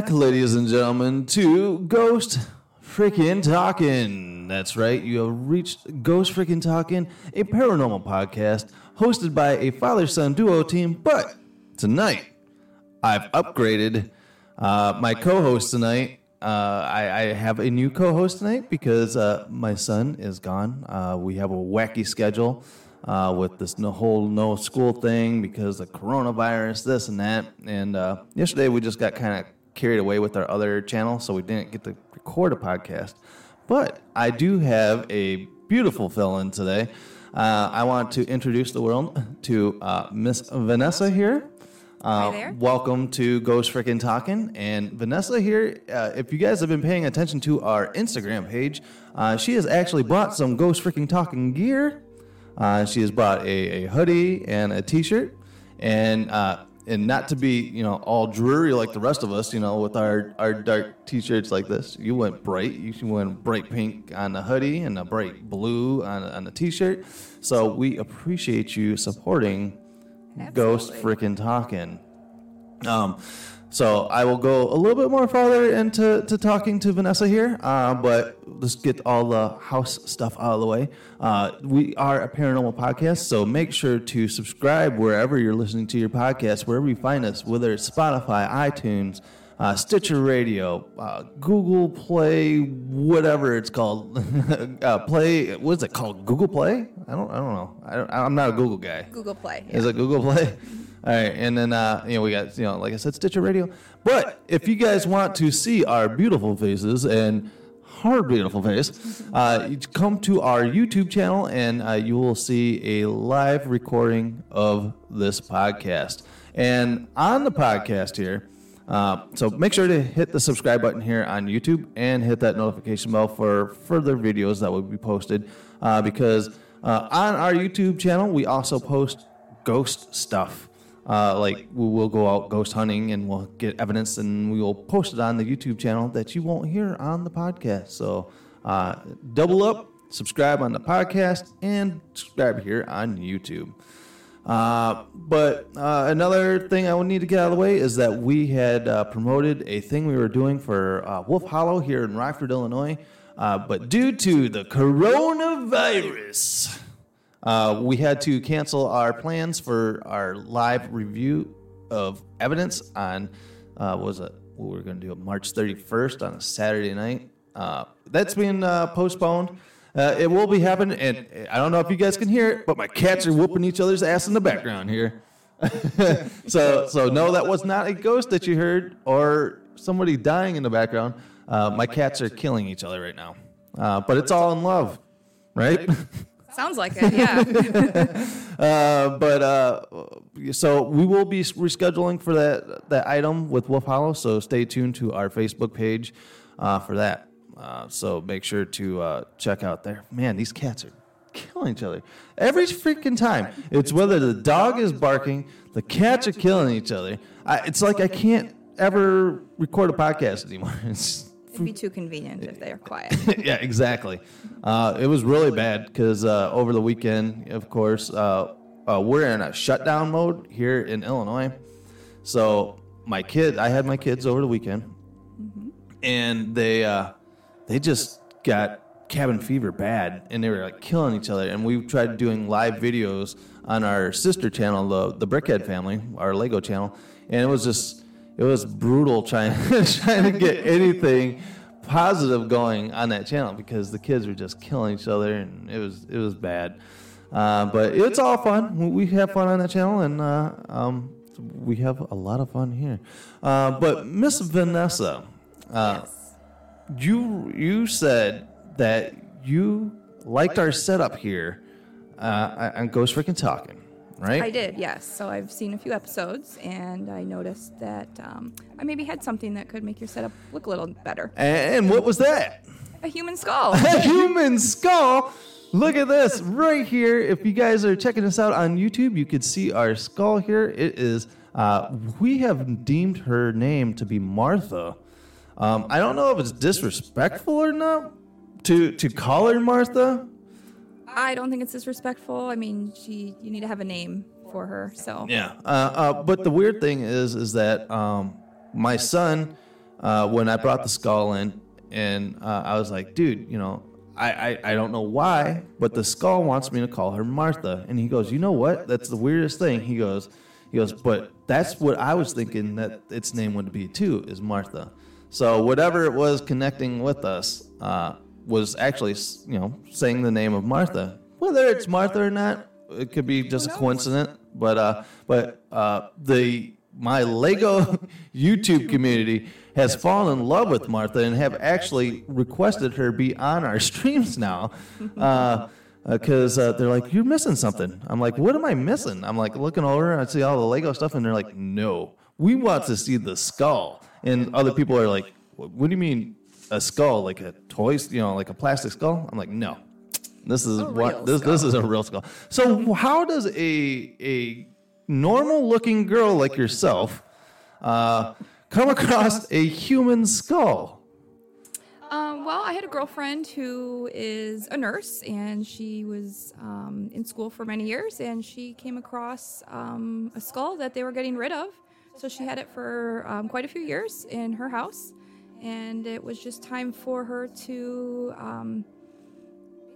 Back, ladies and gentlemen, to Ghost Freaking Talking. That's right, you have reached Ghost Freaking Talking, a paranormal podcast hosted by a father son duo team. But tonight, I've upgraded uh, my co host tonight. Uh, I, I have a new co host tonight because uh, my son is gone. Uh, we have a wacky schedule uh, with this no, whole no school thing because of coronavirus, this and that. And uh, yesterday we just got kind of carried away with our other channel, so we didn't get to record a podcast. But I do have a beautiful fill-in today. Uh, I want to introduce the world to uh, Miss Vanessa here. Uh, there. welcome to Ghost Frickin' Talking. And Vanessa here, uh, if you guys have been paying attention to our Instagram page, uh, she has actually brought some Ghost Frickin' Talking gear. Uh, she has brought a, a hoodie and a T-shirt, and uh, and not to be you know all dreary like the rest of us, you know, with our our dark T-shirts like this. You went bright. You went bright pink on the hoodie and a bright blue on, on the T-shirt. So we appreciate you supporting Ghost freaking Talking. Um, so I will go a little bit more farther into to talking to Vanessa here, uh, but let's get all the house stuff out of the way. Uh, we are a paranormal podcast, so make sure to subscribe wherever you're listening to your podcast, wherever you find us, whether it's Spotify, iTunes, uh, Stitcher Radio, uh, Google Play, whatever it's called. uh, Play, what is it called? Google Play? I don't, I don't know. I don't, I'm not a Google guy. Google Play. Is it Google Play? All right, and then uh, you know we got you know like I said Stitcher Radio. But if you guys want to see our beautiful faces and her beautiful face, uh, come to our YouTube channel and uh, you will see a live recording of this podcast. And on the podcast here, uh, so make sure to hit the subscribe button here on YouTube and hit that notification bell for further videos that will be posted. Uh, because uh, on our YouTube channel, we also post ghost stuff. Uh, like we will go out ghost hunting and we'll get evidence and we will post it on the YouTube channel that you won't hear on the podcast. So uh, double up, subscribe on the podcast, and subscribe here on YouTube. Uh, but uh, another thing I would need to get out of the way is that we had uh, promoted a thing we were doing for uh, Wolf Hollow here in Rockford, Illinois. Uh, but due to the coronavirus, uh, we had to cancel our plans for our live review of evidence on, what was it? What we were going to do March 31st on a Saturday night. That's been postponed. Uh, it will be happening, and I don't know if you guys can hear it, but my cats are whooping each other's ass in the background here. so, so no, that was not a ghost that you heard or somebody dying in the background. Uh, my cats are killing each other right now, uh, but it's all in love, right? Sounds like it, yeah. uh, but uh, so we will be rescheduling for that that item with Wolf Hollow. So stay tuned to our Facebook page uh, for that. Uh, so make sure to uh, check out there. Man, these cats are killing each other every freaking time. It's whether the dog is barking, the cats are killing each other. I, it's like I can't ever record a podcast anymore. It's It'd be too convenient if they are quiet. yeah, exactly. Uh, it was really bad because uh, over the weekend, of course, uh, uh, we're in a shutdown mode here in Illinois. So my kid, I had my kids over the weekend, and they uh, they just got cabin fever bad, and they were like killing each other. And we tried doing live videos on our sister channel, the the Brickhead family, our Lego channel, and it was just it was brutal trying trying to get anything positive going on that channel because the kids were just killing each other, and it was it was bad. Uh, but it's all fun. We we have fun on that channel, and uh, um, we have a lot of fun here. Uh, but Miss Vanessa, uh, you you said that you liked our setup here uh, on Ghost Freaking Talking, right? I did, yes. So I've seen a few episodes, and I noticed that um, I maybe had something that could make your setup look a little better. And what was that? A human skull. A human skull. Look at this right here. If you guys are checking us out on YouTube, you could see our skull here. It is. Uh, we have deemed her name to be Martha. Um, I don't know if it's disrespectful or not to to call her Martha. I don't think it's disrespectful. I mean, she you need to have a name for her. So Yeah. Uh, uh, but the weird thing is, is that um, my son, uh, when I brought the skull in, and uh, I was like, dude, you know, I, I, I don't know why, but the skull wants me to call her Martha. And he goes, you know what? That's the weirdest thing. He goes, he goes, but that's what I was thinking that its name would be too, is Martha. So whatever it was connecting with us uh, was actually, you know, saying the name of Martha. Whether it's Martha or not, it could be just a coincidence. But uh, but uh, the my Lego YouTube community has fallen in love with Martha and have actually requested her be on our streams now. Because uh, they're like, you're missing something. I'm like, what am I missing? I'm like looking over, and I see all the Lego stuff, and they're like, no, we want to see the skull. And other people are like, what do you mean a skull, like a toy, you know, like a plastic skull? I'm like, no, this is what this this is a real skull. So how does a a normal looking girl like yourself uh, come across a human skull? Um, well, I had a girlfriend who is a nurse, and she was um, in school for many years, and she came across um, a skull that they were getting rid of. So she had it for um, quite a few years in her house, and it was just time for her to um,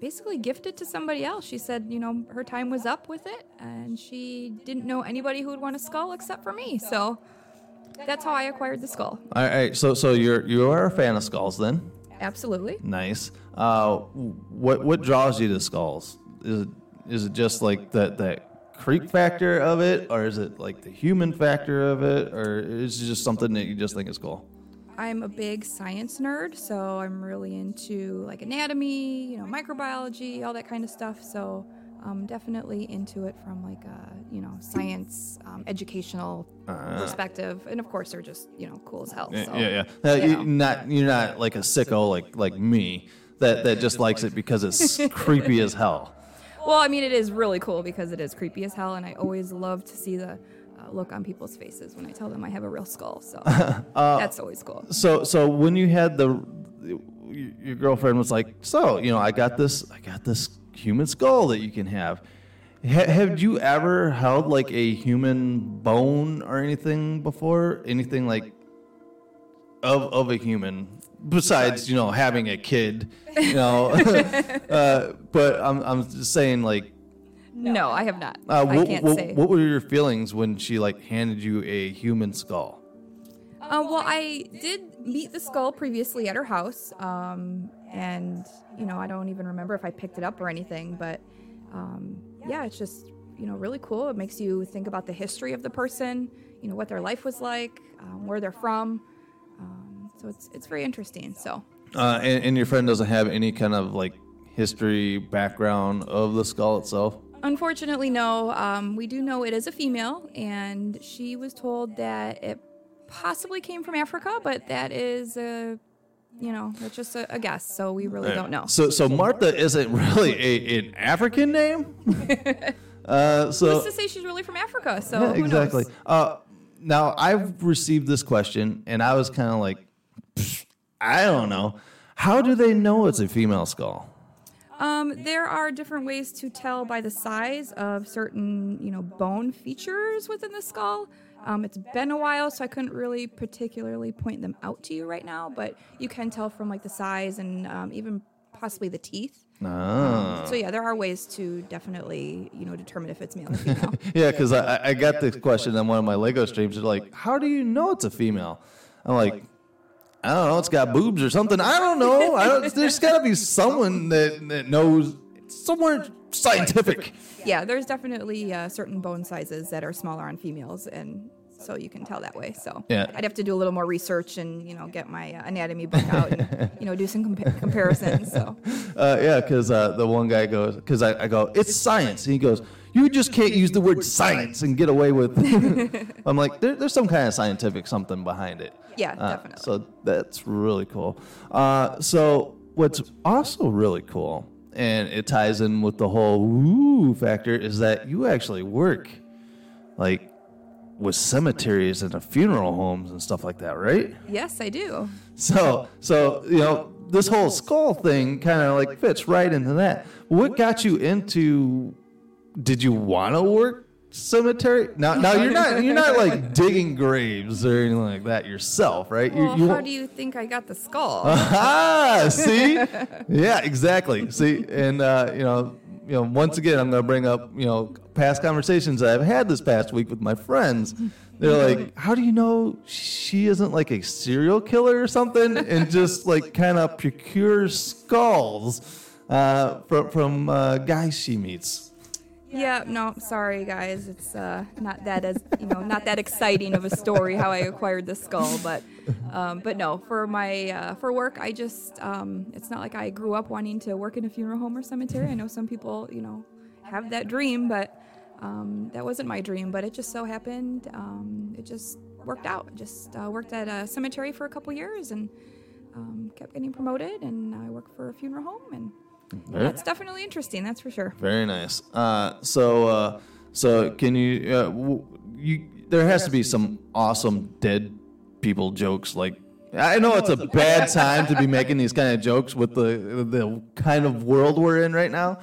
basically gift it to somebody else. She said, you know, her time was up with it, and she didn't know anybody who would want a skull except for me. So that's how I acquired the skull. All right, so so you're you are a fan of skulls then? Absolutely. Nice. Uh, what what draws you to skulls? Is it is it just like that that creep factor of it, or is it like the human factor of it, or is it just something that you just think is cool? I'm a big science nerd, so I'm really into like anatomy, you know, microbiology, all that kind of stuff. So I'm definitely into it from like a you know science, um, educational Uh. perspective, and of course they're just you know cool as hell. Yeah, so, yeah. yeah. Uh, you you- know. not you're not like a sicko like like me that that just likes it because it's creepy as hell. Well, I mean, it is really cool because it is creepy as hell, and I always love to see the uh, look on people's faces when I tell them I have a real skull. So Uh, that's always cool. So so when you had the your girlfriend was like, so you know, I got this, I got this human skull that you can have. Ha- have you ever held like a human bone or anything before? Anything like of of a human besides you know having a kid, you know? uh, but I'm I'm just saying like. No, I have not. Uh, I what, can't what, say. what were your feelings when she like handed you a human skull? Uh, well, I did meet the skull previously at her house, um, and you know, I don't even remember if I picked it up or anything, but um, yeah, it's just you know really cool. It makes you think about the history of the person, you know, what their life was like, um, where they're from. So it's it's very interesting. So Uh, and, and your friend doesn't have any kind of like history background of the skull itself. unfortunately, no. Um, we do know it is a female, and she was told that it possibly came from Africa, but that is a you know that's just a, a guess. So we really don't know. So so Martha isn't really a, an African name. uh, so Who's to say she's really from Africa? So Yeah, exactly. Uh, now I've received this question, and I was kind of like, "Pfft, I don't know. How do they know it's a female skull? Um, there are different ways to tell by the size of certain, you know, bone features within the skull. Um, it's been a while, so I couldn't really particularly point them out to you right now, but you can tell from like the size and um, even possibly the teeth. Ah. So yeah, there are ways to definitely you know determine if it's male or female. yeah, because I, I got this question on one of my Lego streams. They're like, "How do you know it's a female?" I'm like, "I don't know. It's got boobs or something. I don't know. I don't, there's got to be someone that, that knows somewhere scientific." yeah, there's definitely uh, certain bone sizes that are smaller on females, and so you can tell that way. So Yeah. I'd have to do a little more research and you know get my uh, anatomy book out and you know do some compa- comparisons. So Uh, yeah, because uh, the one guy goes, because I, I go, it's science. And he goes, you just can't use the word science and get away with. I'm like, there, there's some kind of scientific something behind it. Yeah, Uh, definitely. So that's really cool. Uh, so what's also really cool, and it ties in with the whole woo factor, is that you actually work like with cemeteries and funeral homes and stuff like that, right? yes, I do. So, so you know, this whole skull thing kind of like fits right into that. What got you into? Did you want to work cemetery? Now, now you're not you're not like digging graves or anything like that yourself, right? You- Well, you, how do you think I got the skull? ah, see, yeah, exactly. See, and uh, you know, you know, once again, I'm going to bring up you know past conversations that I've had this past week with my friends. They're like, "How do you know she isn't like a serial killer or something?" And just like kind of procures skulls uh, from from uh, guys she meets. Yeah, no, sorry guys, it's uh, not that as you know, not that exciting of a story how I acquired the skull, but um, but no, for my uh, for work, I just um, it's not like I grew up wanting to work in a funeral home or cemetery. I know some people, you know, have that dream, but um, that wasn't my dream. But it just so happened, um, it just worked out. Just uh, worked at a cemetery for a couple years and um, kept getting promoted, and I work for a funeral home, and that's definitely interesting. That's for sure. Very nice. Uh, so, uh, so can you, uh, w- you? There has to be some awesome dead people jokes. Like, I know it's a bad time to be making these kind of jokes with the the kind of world we're in right now.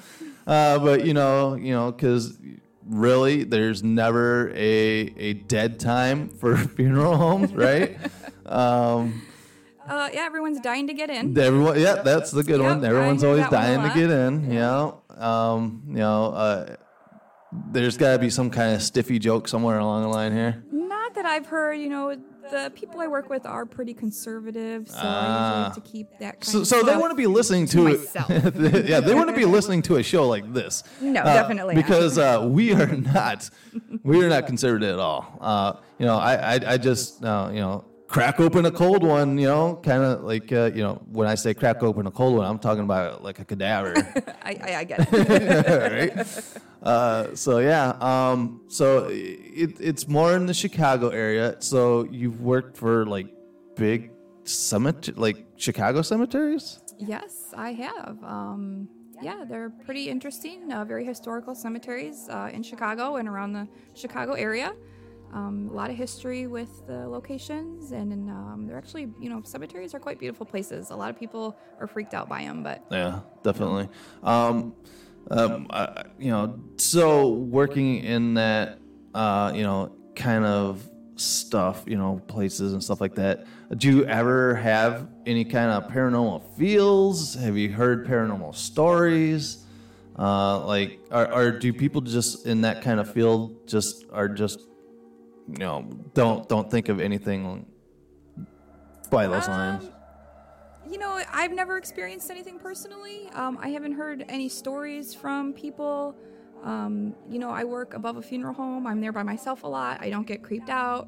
Uh, but you know, you know, because really, there's never a a dead time for funeral homes, right? Um, Uh, yeah, everyone's dying to get in. Everyone, yeah, that's the good Yep, one. Everyone's always that one a dying to get in. Yeah. Um, you know, uh, there's got to be some kind of stiffy joke somewhere along the line here. Not that I've heard. You know, the people I work with are pretty conservative, so I usually Ah. to keep that kind So, of so they want wouldn't be listening to to, it. yeah, they wouldn't be listening to a show like this. No, Uh, definitely not. because uh, we are not, we are not conservative at all. Uh, you know, I, I, I just, uh, you know, crack open a cold one. You know, kind of like, uh, you know, when I say crack open a cold one, I'm talking about like a cadaver. I, I, I get it. right? Uh, so yeah, um, so it, it's more in the Chicago area. So you've worked for like big cemetery, like Chicago cemeteries. yes, I have. Um, yeah, they're pretty interesting, uh, very historical cemeteries uh, in Chicago and around the Chicago area. Um, a lot of history with the locations, and, and um, they're actually, you know, cemeteries are quite beautiful places. A lot of people are freaked out by them, but Yeah, definitely. Um, um, uh, you know, so working in that, uh, you know, kind of stuff, you know, places and stuff like that. Do you ever have any kind of paranormal feels? Have you heard paranormal stories? Uh, like, are, are do people just in that kind of field just are just, you know, don't don't think of anything by those lines? You know, I've never experienced anything personally. Um, I haven't heard any stories from people. Um, you know, I work above a funeral home. I'm there by myself a lot. I don't get creeped out.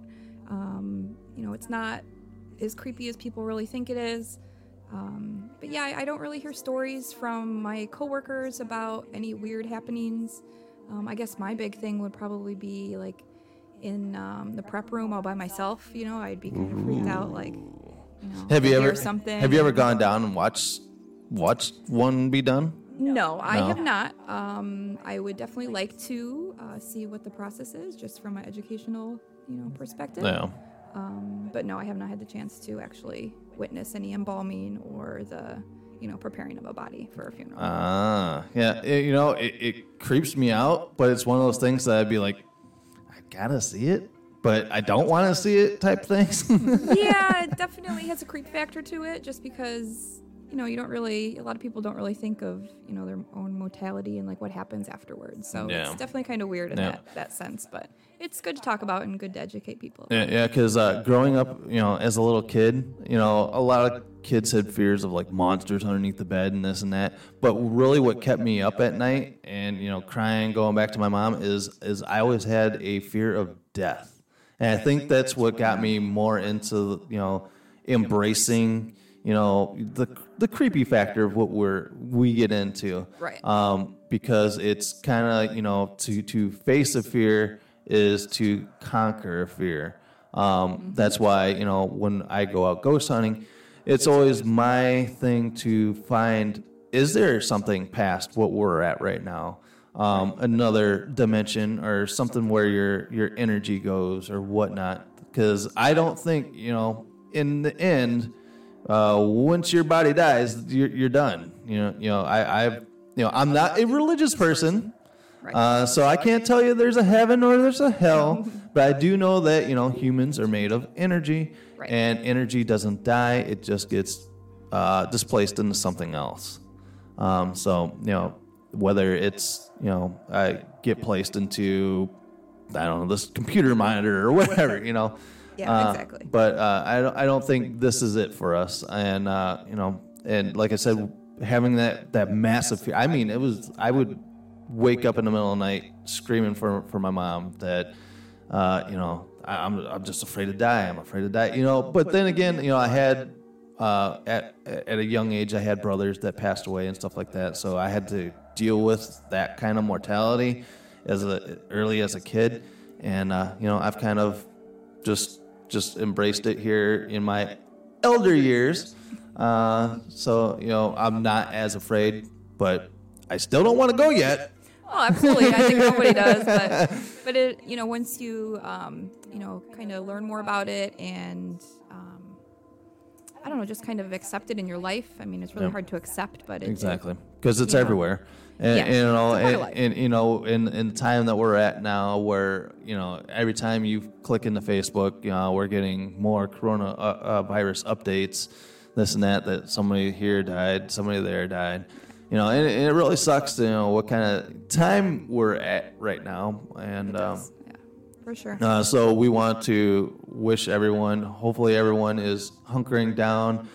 Um, you know, it's not as creepy as people really think it is. Um, but yeah, I, I don't really hear stories from my coworkers about any weird happenings. Um, I guess my big thing would probably be like in um, the prep room all by myself. You know, I'd be kind of freaked out, like. You know, Have you ever something? Have you ever gone down and watched watched one be done? No, I No? have not. Um, I would definitely like to uh, see what the process is, just from an educational, you know, perspective. Yeah. Um, but no, I have not had the chance to actually witness any embalming or the, you know, preparing of a body for a funeral. Ah, yeah. It- you know, it, it creeps me out, but it's one of those things that I'd be like, I gotta see it, but I don't want to see it type things. yeah, it definitely has a creep factor to it, just because you know you don't really. A lot of people don't really think of you know their own mortality and like what happens afterwards. So Yeah. it's definitely kind of weird in Yeah. that that sense. But it's good to talk about and good to educate people. Yeah, yeah, because uh, growing up, you know, as a little kid, you know, a lot of kids had fears of like monsters underneath the bed and this and that. But really, what kept me up at night and you know, crying, going back to my mom is is I always had a fear of death, and I think that's what got me more into you know, embracing you know the the creepy factor of what we're we get into, Right. Um, because it's kind of you know to to face a fear is to conquer a fear. Um, that's why you know when I go out ghost hunting, it's always my thing to find is there something past what we're at right now, um, another dimension or something where your your energy goes or whatnot. Because I don't think you know in the end, uh, once your body dies, you're, you're done. You know, you know I I've you know I'm not a religious person. Uh, so I can't tell you there's a heaven or there's a hell, but I do know that you know humans are made of energy, and energy doesn't die; it just gets uh, displaced into something else. Um, so you know whether it's you know I get placed into I don't know this computer monitor or whatever, you know. Yeah, Uh, exactly. But uh, I don't I don't think this is it for us, and uh, you know, and like I said, having that that massive fear. I mean, it was I would wake up in the middle of the night screaming for for my mom that uh, you know I, I'm I'm just afraid to die. I'm afraid to die. You know, but then again, you know, I had uh, at at a young age I had brothers that passed away and stuff like that, so I had to deal with that kind of mortality as a, early as a kid, and uh, you know I've kind of just just embraced it here in my elder years. Uh, so you know I'm not as afraid, but I still don't want to go yet. Oh, absolutely. I think nobody does, but but it you know once you um, you know kind of learn more about it and I don't know just kind of accept it in your life. I mean, it's really hard to accept, but it, Exactly, because it's you know. everywhere. And, Yeah, you know, it's a part of and, and you know, in in the time that we're at now, where you know, every time you click into Facebook, you know, we're getting more corona uh, uh, virus updates, this and that. That somebody here died, somebody there died. You know, and, it- and it really sucks. To, you know what kind of time we're at right now, and um, for sure. uh, so we want to wish everyone, hopefully everyone is hunkering down,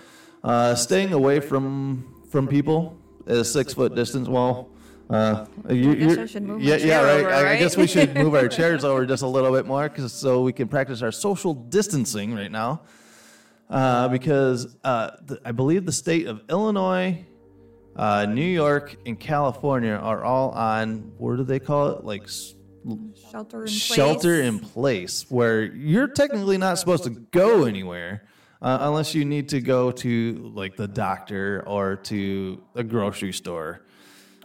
uh, staying away from from people at a six foot distance. Well, uh, you, I I should move yeah, yeah, right. over, I, I guess we should move our chairs over just a little bit more, 'cause- so we can practice our social distancing right now. Uh, because uh, the, I believe the state of Illinois, uh, New York, and California are all on what do they call it? Like s- Shelter in shelter place. in place where you're technically not supposed to go anywhere uh, unless you need to go to like the doctor or to a grocery store.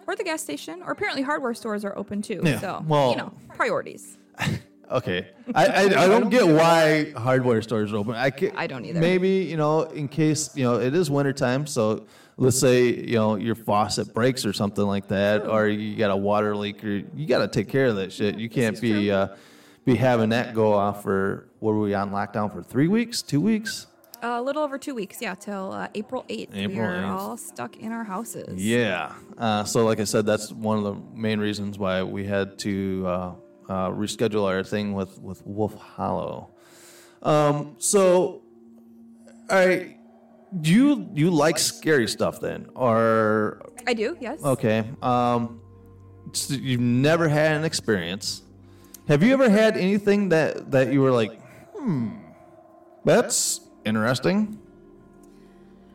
or the gas station, or apparently hardware stores are open too. Yeah, So well- you know priorities. Okay, I, I, I don't get why hardware stores are open. I, ca- I don't either. Maybe you know in case you know it is wintertime, so let's say you know your faucet breaks or something like that, or you got a water leak, or you got to take care of that shit. You can't be uh, be having that go off for what were we on lockdown for three weeks, two weeks? a little over two weeks, yeah, till uh, April eighth. We April are 8th. all stuck in our houses. Yeah. Uh, so, like I said, that's one of the main reasons why we had to uh, uh, reschedule our thing with, with Wolf Hollow. Um, so, all right, you you like scary stuff then, or I do. Yes. okay? Um, so you've never had an experience. Have you ever had anything that that you were like, hmm, that's interesting?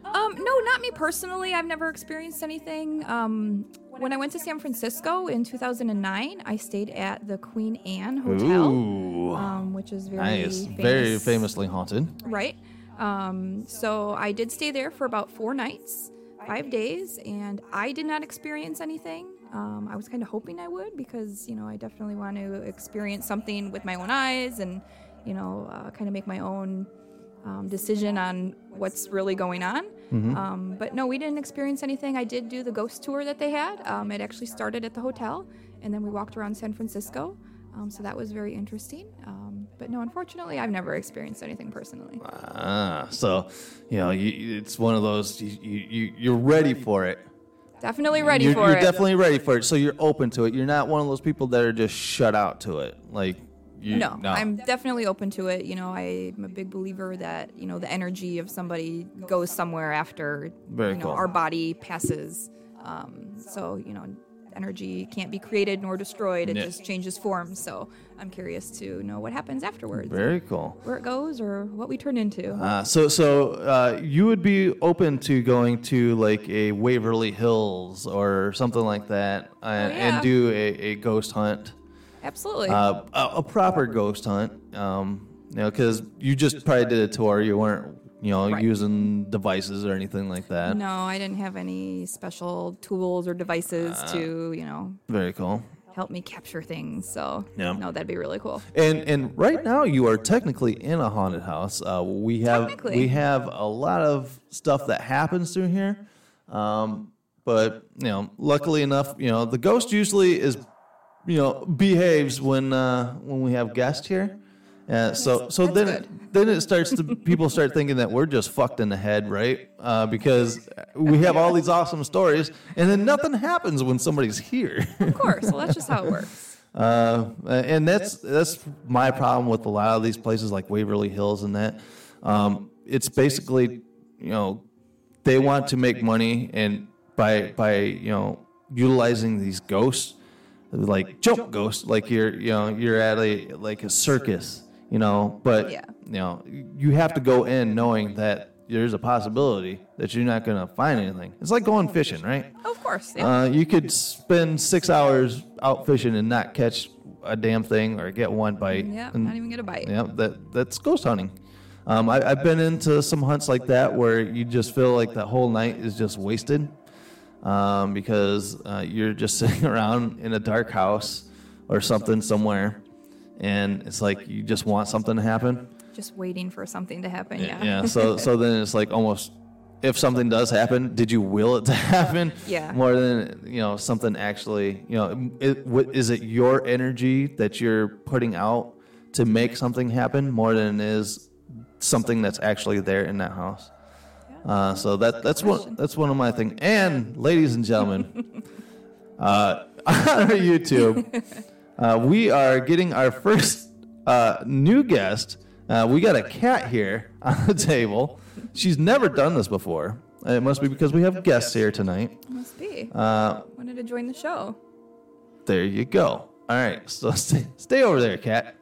Um, no, not me personally. I've never experienced anything. Um, when I went to San Francisco in 2009, I stayed at the Queen Anne Hotel, Ooh. um, which is very nice, famous, very famously haunted. right? Um, so I did stay there for about four nights, five days, and I did not experience anything. Um, I was kind of hoping I would because you know I definitely want to experience something with my own eyes and you know uh, kind of make my own um, decision on what's really going on. Mhm. Um, but no, we didn't experience anything. I did do the ghost tour that they had. Um, it actually started at the hotel, and then we walked around San Francisco. Um, so that was very interesting. But no, unfortunately, I've never experienced anything personally. Ah, so you know, you, it's one of those you, you you're ready for it. Definitely ready you're, for you're it. definitely ready for it. So you're open to it. You're not one of those people that are just shut out to it. Like you, no, I'm definitely open to it. You know, I'm a big believer that you know the energy of somebody goes somewhere after Very you know cool. our body passes. Um, so you know, energy can't be created nor destroyed. It Yeah. just changes form. So I'm curious to know what happens afterwards. Very cool. Where it goes or what we turn into. Uh, so so uh, you would be open to going to like a Waverly Hills or something like that and, Oh, yeah. and do a, a ghost hunt. Absolutely. Uh, a, a proper ghost hunt. Um, you know, because you just probably did a tour. You weren't, you know, Right. using devices or anything like that. no, I didn't have any special tools or devices Uh, to you know Very cool. help me capture things. So Yeah. no, that'd be really cool. And and right now you are technically in a haunted house. Uh, we have we have a lot of stuff that happens through here, um, but you know, luckily enough, you know, the ghost usually is, you know, behaves when uh, when we have guests here. Uh, so so then then it starts to people start thinking that we're just fucked in the head, right? Uh, because we have all these awesome stories, and then nothing happens when somebody's here. Of course. Well, that's just how it works. Uh, and that's that's my problem with a lot of these places like Waverly Hills and that. Um, it's basically, you know, they want to make money and by by you know utilizing these ghosts, like jump ghosts, like you're you know you're at a like a circus, you know, but Yeah. you know you have to go in knowing that there's a possibility that you're not gonna find anything. It's like going fishing, right? Of course. Yeah. Uh, you could spend six hours out fishing and not catch a damn thing or get one bite. yeah. And- Not even get a bite. yeah, that that's ghost hunting. Um, I, I've been into some hunts like that where you just feel like that whole night is just wasted um, because uh, you're just sitting around in a dark house or something somewhere, and it's like you just want something to happen. Just waiting for something to happen. Yeah. Yeah. So so then it's like almost if something does happen, did you will it to happen? Yeah. More than you know something actually. You know, it, what, is it your energy that you're putting out to make something happen more than it is something that's actually there in that house? Uh, so that that's one that's one of my things. And ladies and gentlemen, uh, on our YouTube, uh, we are getting our first uh, new guest. Uh, we got a cat here on the table. She's never done this before. It must be because we have guests here tonight. Must be. Uh, Wanted to join the show. there you go. All right, so stay, stay over there, cat.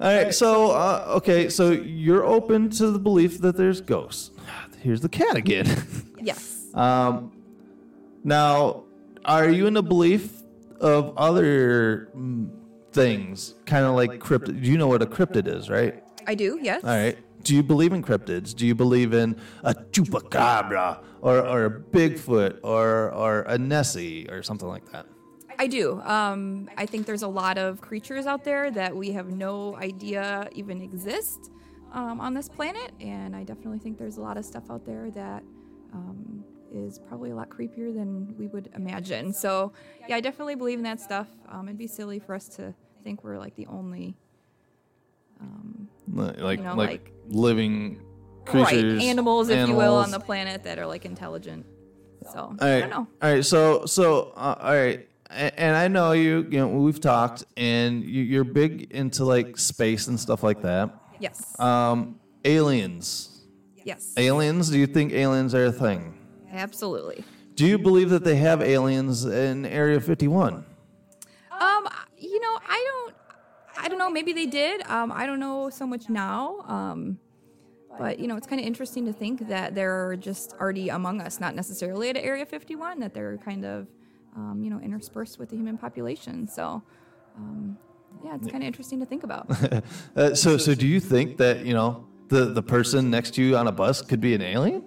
All right, so uh, okay, so you're open to the belief that there's ghosts. Here's the cat again. Yes. Um, now, are you in the belief of other mm, things, kind of like cryptid? You know what a cryptid is, right? I do. Yes. All right. Do you believe in cryptids? Do you believe in a chupacabra or, or a Bigfoot or, or a Nessie or something like that? I do. Um, I think there's a lot of creatures out there that we have no idea even exist um, on this planet, and I definitely think there's a lot of stuff out there that um, is probably a lot creepier than we would imagine. So, yeah, I definitely believe in that stuff. Um, it'd be silly for us to think we're like the only Like You know, like, like- living creatures, right animals, if you will, on the planet that are like intelligent. So All I don't know. All right. So so uh, all right. And I know you. You know we've talked, and you, you're big into like space and stuff like that. Yes. Um, aliens. yes. Aliens. Do you think aliens are a thing? Absolutely. Do you believe that they have aliens in Area 51? Um, you know, I don't, I don't know. Maybe they did. Um, I don't know so much now. Um, but you know, it's kind of interesting to think that they're just already among us, not necessarily at Area 51. That they're kind of, um, you know, interspersed with the human population. So, um, yeah, it's kind of interesting to think about. Uh, so so do you think that you know the the person next to you on a bus could be an alien?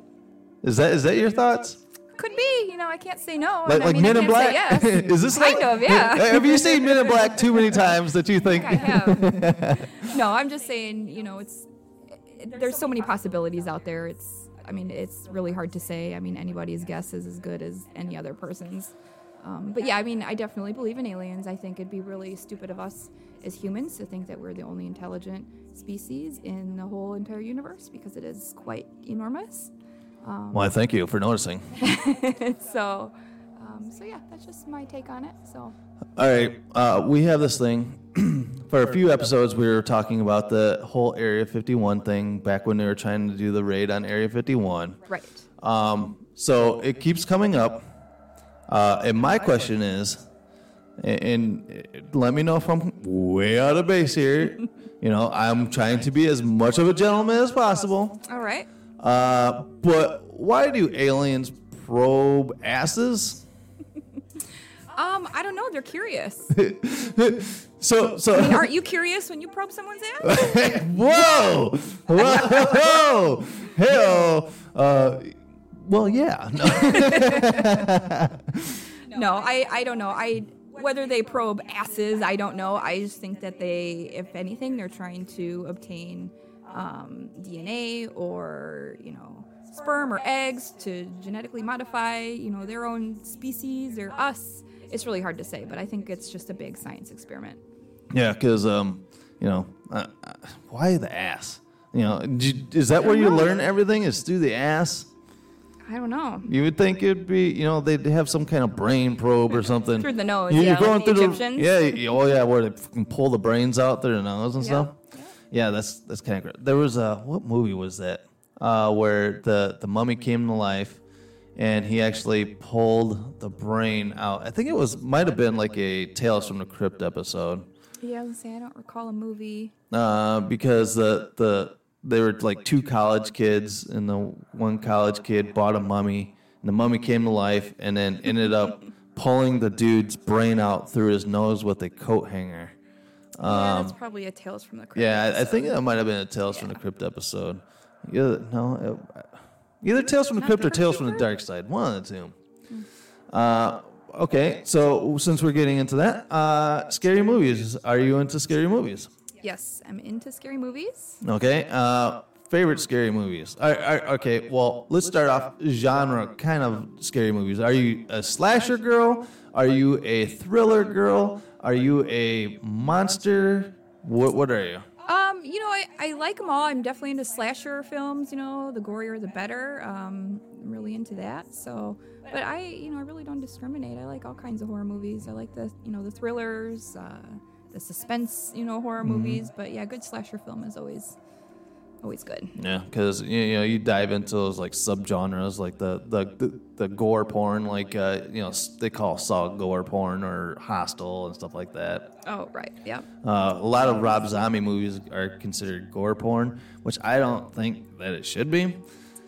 Is that is that your thoughts? Could be. You know, I can't say no. Like, I like mean, Men in Black? Yes. is this kind like, of? Yeah. Have you seen Men in Black too many times that you think? I have. no, I'm just saying, you know, it's it, there's so many possibilities out there. It's I mean, it's really hard to say. I mean, anybody's guess is as good as any other person's. Um, but yeah, I mean, I definitely believe in aliens. I think it'd be really stupid of us as humans to think that we're the only intelligent species in the whole entire universe because it is quite enormous. Um, Well, I thank you for noticing. so, um, so yeah, that's just my take on it. So, All right, uh, we have this thing. For a few episodes, we were talking about the whole Area 51 thing back when they were trying to do the raid on Area 51. right. Um, so it keeps coming up. Uh, and my question is, and, and let me know if I'm way out of base here. You know, I'm trying to be as much of a gentleman as possible. All right. Uh, but why do aliens probe asses? Um, I don't know. They're curious. So, so I mean, aren't you curious when you probe someone's ass? whoa, whoa, hell. Uh, well, yeah. No. no, I, I don't know. I whether they probe asses, I don't know. I just think that they, if anything, they're trying to obtain um, DNA or you know sperm or eggs to genetically modify you know their own species or us. It's really hard to say, but I think it's just a big science experiment. yeah, because um, you know, uh, why the ass? You know, d- is that where you learn everything? Is through the ass? I don't know. You would think it'd be, you know, they'd have some kind of brain probe or something. Through the nose, You- yeah, You're going like the through Egyptians. the, yeah, oh yeah, where they can pull the brains out through the nose and Yeah, stuff. Yeah, that's that's kind of great. There was a what movie was that? Uh, where the the mummy came to life, and he actually pulled the brain out. I think it was might have been like a Tales from the Crypt episode. Yeah, I was say I don't recall a movie. uh, because the the they were like two college kids, and the one college kid bought a mummy, and the mummy came to life, and then ended up pulling the dude's brain out through his nose with a coat hanger. Yeah, Um, that's probably a Tales from the Crypt. yeah, I, I think that might have been a Tales from the Crypt episode. Either, no, it, either Tales from the Crypt or Tales from the Dark Side. One of the two. Uh, okay, so since we're getting into that, uh, scary movies. Are you into scary movies? Yes, I'm into scary movies. Okay. Uh, favorite scary movies. All right, okay. Well, let's start off genre kind of scary movies. Are you a slasher girl? Are you a thriller girl? Are you a monster? What What are you? Um, you know, I, I like them all. I'm definitely into slasher films. You know, the gorier the better. Um, I'm really into that. So, but I, you know, I really don't discriminate. I like all kinds of horror movies. I like the, you know, the thrillers, uh, the suspense, you know, horror movies. But yeah, good slasher film is always, always good. Yeah, because you know you dive into those like subgenres, like the the the, the gore porn, like uh, you know they call Saw gore porn or Hostel and stuff like that. Oh, right. Yeah. Uh, a lot of Rob Zombie movies are considered gore porn, which I don't think that it should be.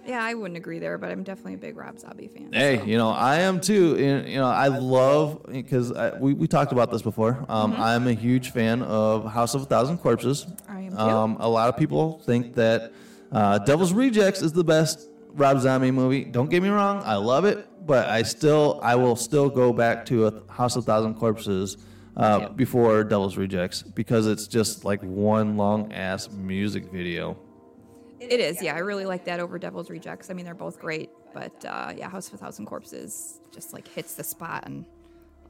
Yeah, I wouldn't agree there, but I'm definitely a big Rob Zombie fan. Hey, so. you know, I am too. And, You know, I love because we, we talked about this before. Um, I'm a huge fan of House of a Thousand Corpses. I am too. Um, a lot of people think that uh, Devil's Rejects is the best Rob Zombie movie. Don't get me wrong, I love it, but I still I will still go back to a House of a Thousand Corpses uh, before Devil's Rejects because it's just like one long ass music video. It is, yeah. I really like that over Devil's Rejects. I mean, they're both great, but uh, yeah, House of a Thousand Corpses just like hits the spot and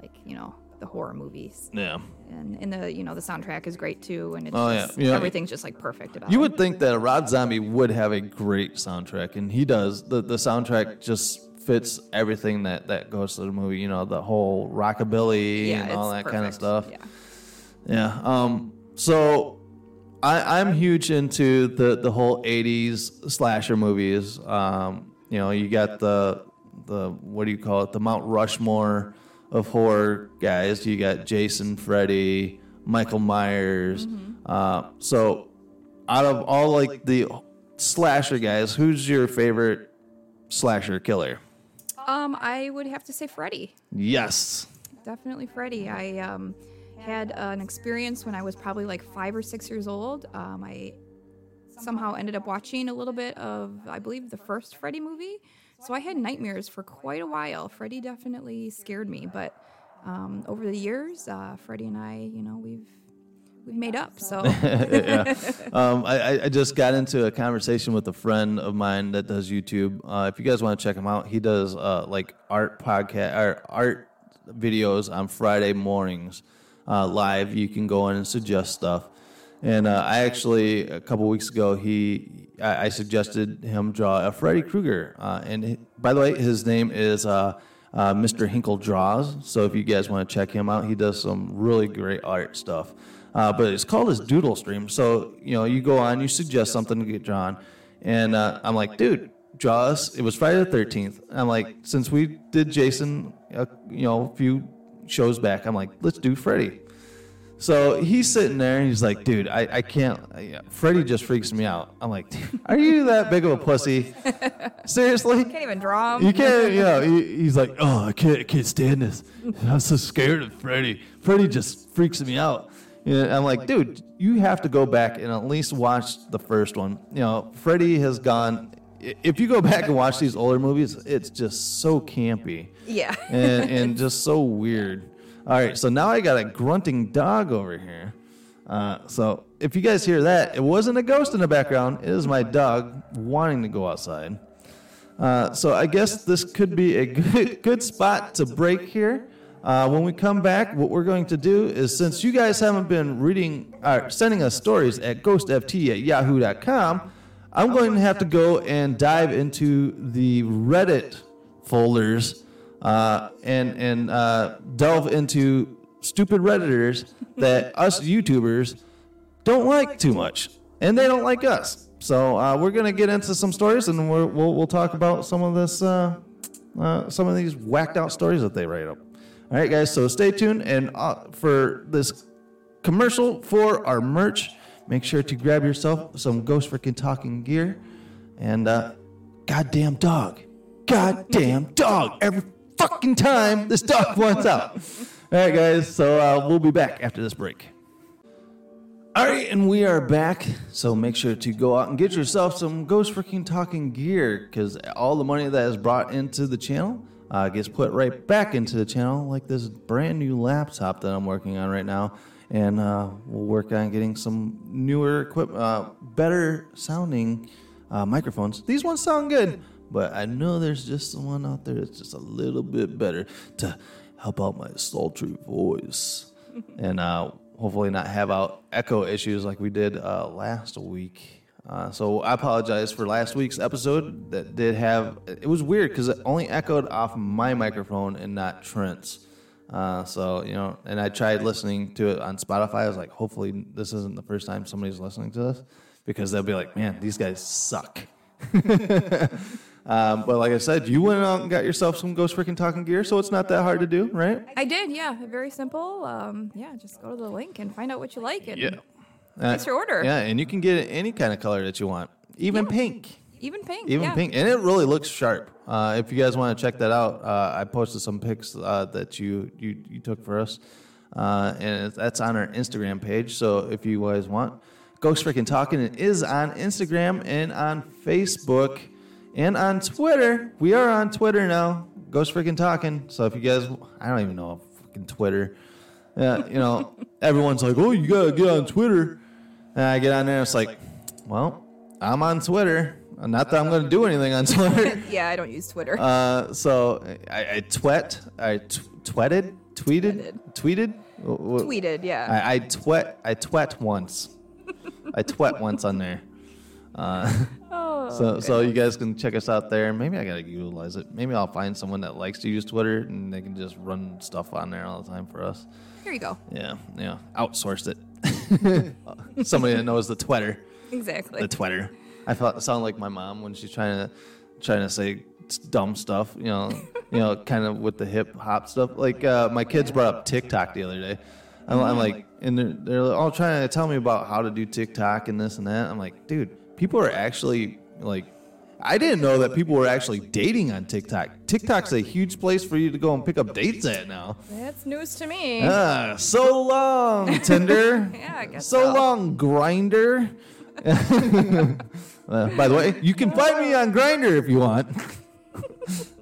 like you know the horror movies. Yeah. And and the you know the soundtrack is great too, and it's Oh, yeah. just, Yeah. everything's just like perfect about You it. would think that a Rob Zombie would have a great soundtrack, and he does. the The soundtrack just fits everything that that goes to the movie. You know, the whole rockabilly Yeah, and all it's that kind of stuff. Yeah. Yeah. Um. So, I I'm huge into the the whole '80s slasher movies. Um. You know, you got the the what do you call it? The Mount Rushmore of horror guys. You got Jason, Freddy, Michael Myers. Uh. So, out of all like the slasher guys, who's your favorite slasher killer? Um, I would have to say Freddy. Yes. Definitely Freddy. I um, had an experience when I was probably like five or six years old. Um, I somehow ended up watching a little bit of, I believe, the first Freddy movie. So I had nightmares for quite a while. Freddy definitely scared me, but um, over the years, uh, Freddy and I, you know, we've we've made up. So yeah. Um, I, I- just got into a conversation with a friend of mine that does YouTube. Uh, if you guys want to check him out, he does uh, like art podcast or art videos on Friday mornings. Uh, live, you can go in and suggest stuff. And uh, I actually a couple weeks ago he I, I suggested him draw a Freddy Krueger. Uh, and he- by the way, his name is uh, uh, Mr. Hinkle Draws. So if you guys want to check him out, he does some really great art stuff. Uh, but it's called his Doodle Stream. So you know you go on, you suggest something to get drawn, and I'm like, dude, draw us. It was Friday the 13th. I'm like, since we did Jason, you know, a few shows back, I'm like, let's do Freddy. So he's sitting there and he's like, dude, I, I can't. I, Freddy just freaks me out. I'm like, are you that big of a pussy? Seriously? You can't even draw him. You can't, you know, he, he's like, oh, I can't, I can't stand this. I'm so scared of Freddy. Freddy just freaks me out. Yeah, I'm like, dude, you have to go back and at least watch the first one. You know, Freddy has gone. I- If you go back and watch these older movies, it's just so campy Yeah. and, and just so weird. All right, so now I got a grunting dog over here. Uh, so if you guys hear that, it wasn't a ghost in the background. It is my dog wanting to go outside. Uh, so I guess this could be a good, good spot to break here. Uh, when we come back, what we're going to do is since you guys haven't been reading, uh, sending us stories at ghostft at yahoo.com, I'm going to have to go and dive into the Reddit folders uh, and and uh, delve into stupid redditors that us YouTubers don't like too much, and they don't like us. So uh, we're gonna get into some stories, and we're, we'll we'll talk about some of this, uh, uh, some of these whacked out stories that they write up. All right, guys. So stay tuned, and uh, for this commercial for our merch, make sure to grab yourself some Ghost Freaking Talking gear, and uh, goddamn dog, goddamn dog. Every fucking time this dog wants out. All right, guys. So uh, we'll be back after this break. All right, and we are back. So make sure to go out and get yourself some Ghost Freaking Talking gear because all the money that is brought into the channel uh, gets put right back into the channel, like this brand new laptop that I'm working on right now. And uh, we'll work on getting some newer equipment, uh, better sounding uh, microphones. These ones sound good, but I know there's just one out there that's just a little bit better to help out my sultry voice. and uh, hopefully not have out echo issues like we did uh, last week. Uh, so I apologize for last week's episode that did have. It was weird because it only echoed off my microphone and not Trent's. Uh, so you know, and I tried listening to it on Spotify. I was like, hopefully this isn't the first time somebody's listening to this because they'll be like, man, these guys suck. um, but like I said, you went out and got yourself some Ghost Freaking Talking gear, so it's not that hard to do, right? I did, yeah. Very simple. Um, yeah, just go to the link and find out what you like and Yeah. place your order. Yeah, and you can get any kind of color that you want, even pink. Even pink. Even yeah. pink, and it really looks sharp. Uh, if you guys want to check that out, uh, I posted some pics uh, that you, you you took for us, uh, and that's on our Instagram page. So if you guys want, Ghost Freaking Talking it is on Instagram and on Facebook and on Twitter. We are on Twitter now, Ghost Freaking Talking. So if you guys, I don't even know fucking Twitter. Yeah, you know, everyone's like, "Oh, you gotta get on Twitter," and I get on there. It's like, well, I'm on Twitter. Not that I'm going to do anything on Twitter. yeah, I don't use Twitter. Uh, so I, I twet, I t- tweeted, tweeted, tweeted, Tweeted, yeah. I, I twet, I twet once. I twet once on there. Uh, Oh, so so you guys can check us out there. Maybe I gotta utilize it. Maybe I'll find someone that likes to use Twitter and they can just run stuff on there all the time for us. Here you go. Yeah, yeah. Outsourced it. Somebody that knows the Twitter. Exactly. The Twitter. I felt sound like my mom when she's trying to trying to say dumb stuff. You know, you know, kind of with the hip hop stuff. Like uh, my kids brought up TikTok the other day. I'm, I'm like, and they're, they're all trying to tell me about how to do TikTok and this and that. I'm like, dude, people are actually like. I didn't know that people were actually dating on TikTok. TikTok's a huge place for you to go and pick up dates at now. That's news to me. Ah, so long, Tinder. Yeah, I guess so, so. long, Grindr. by the way, you can find me on Grindr if you want.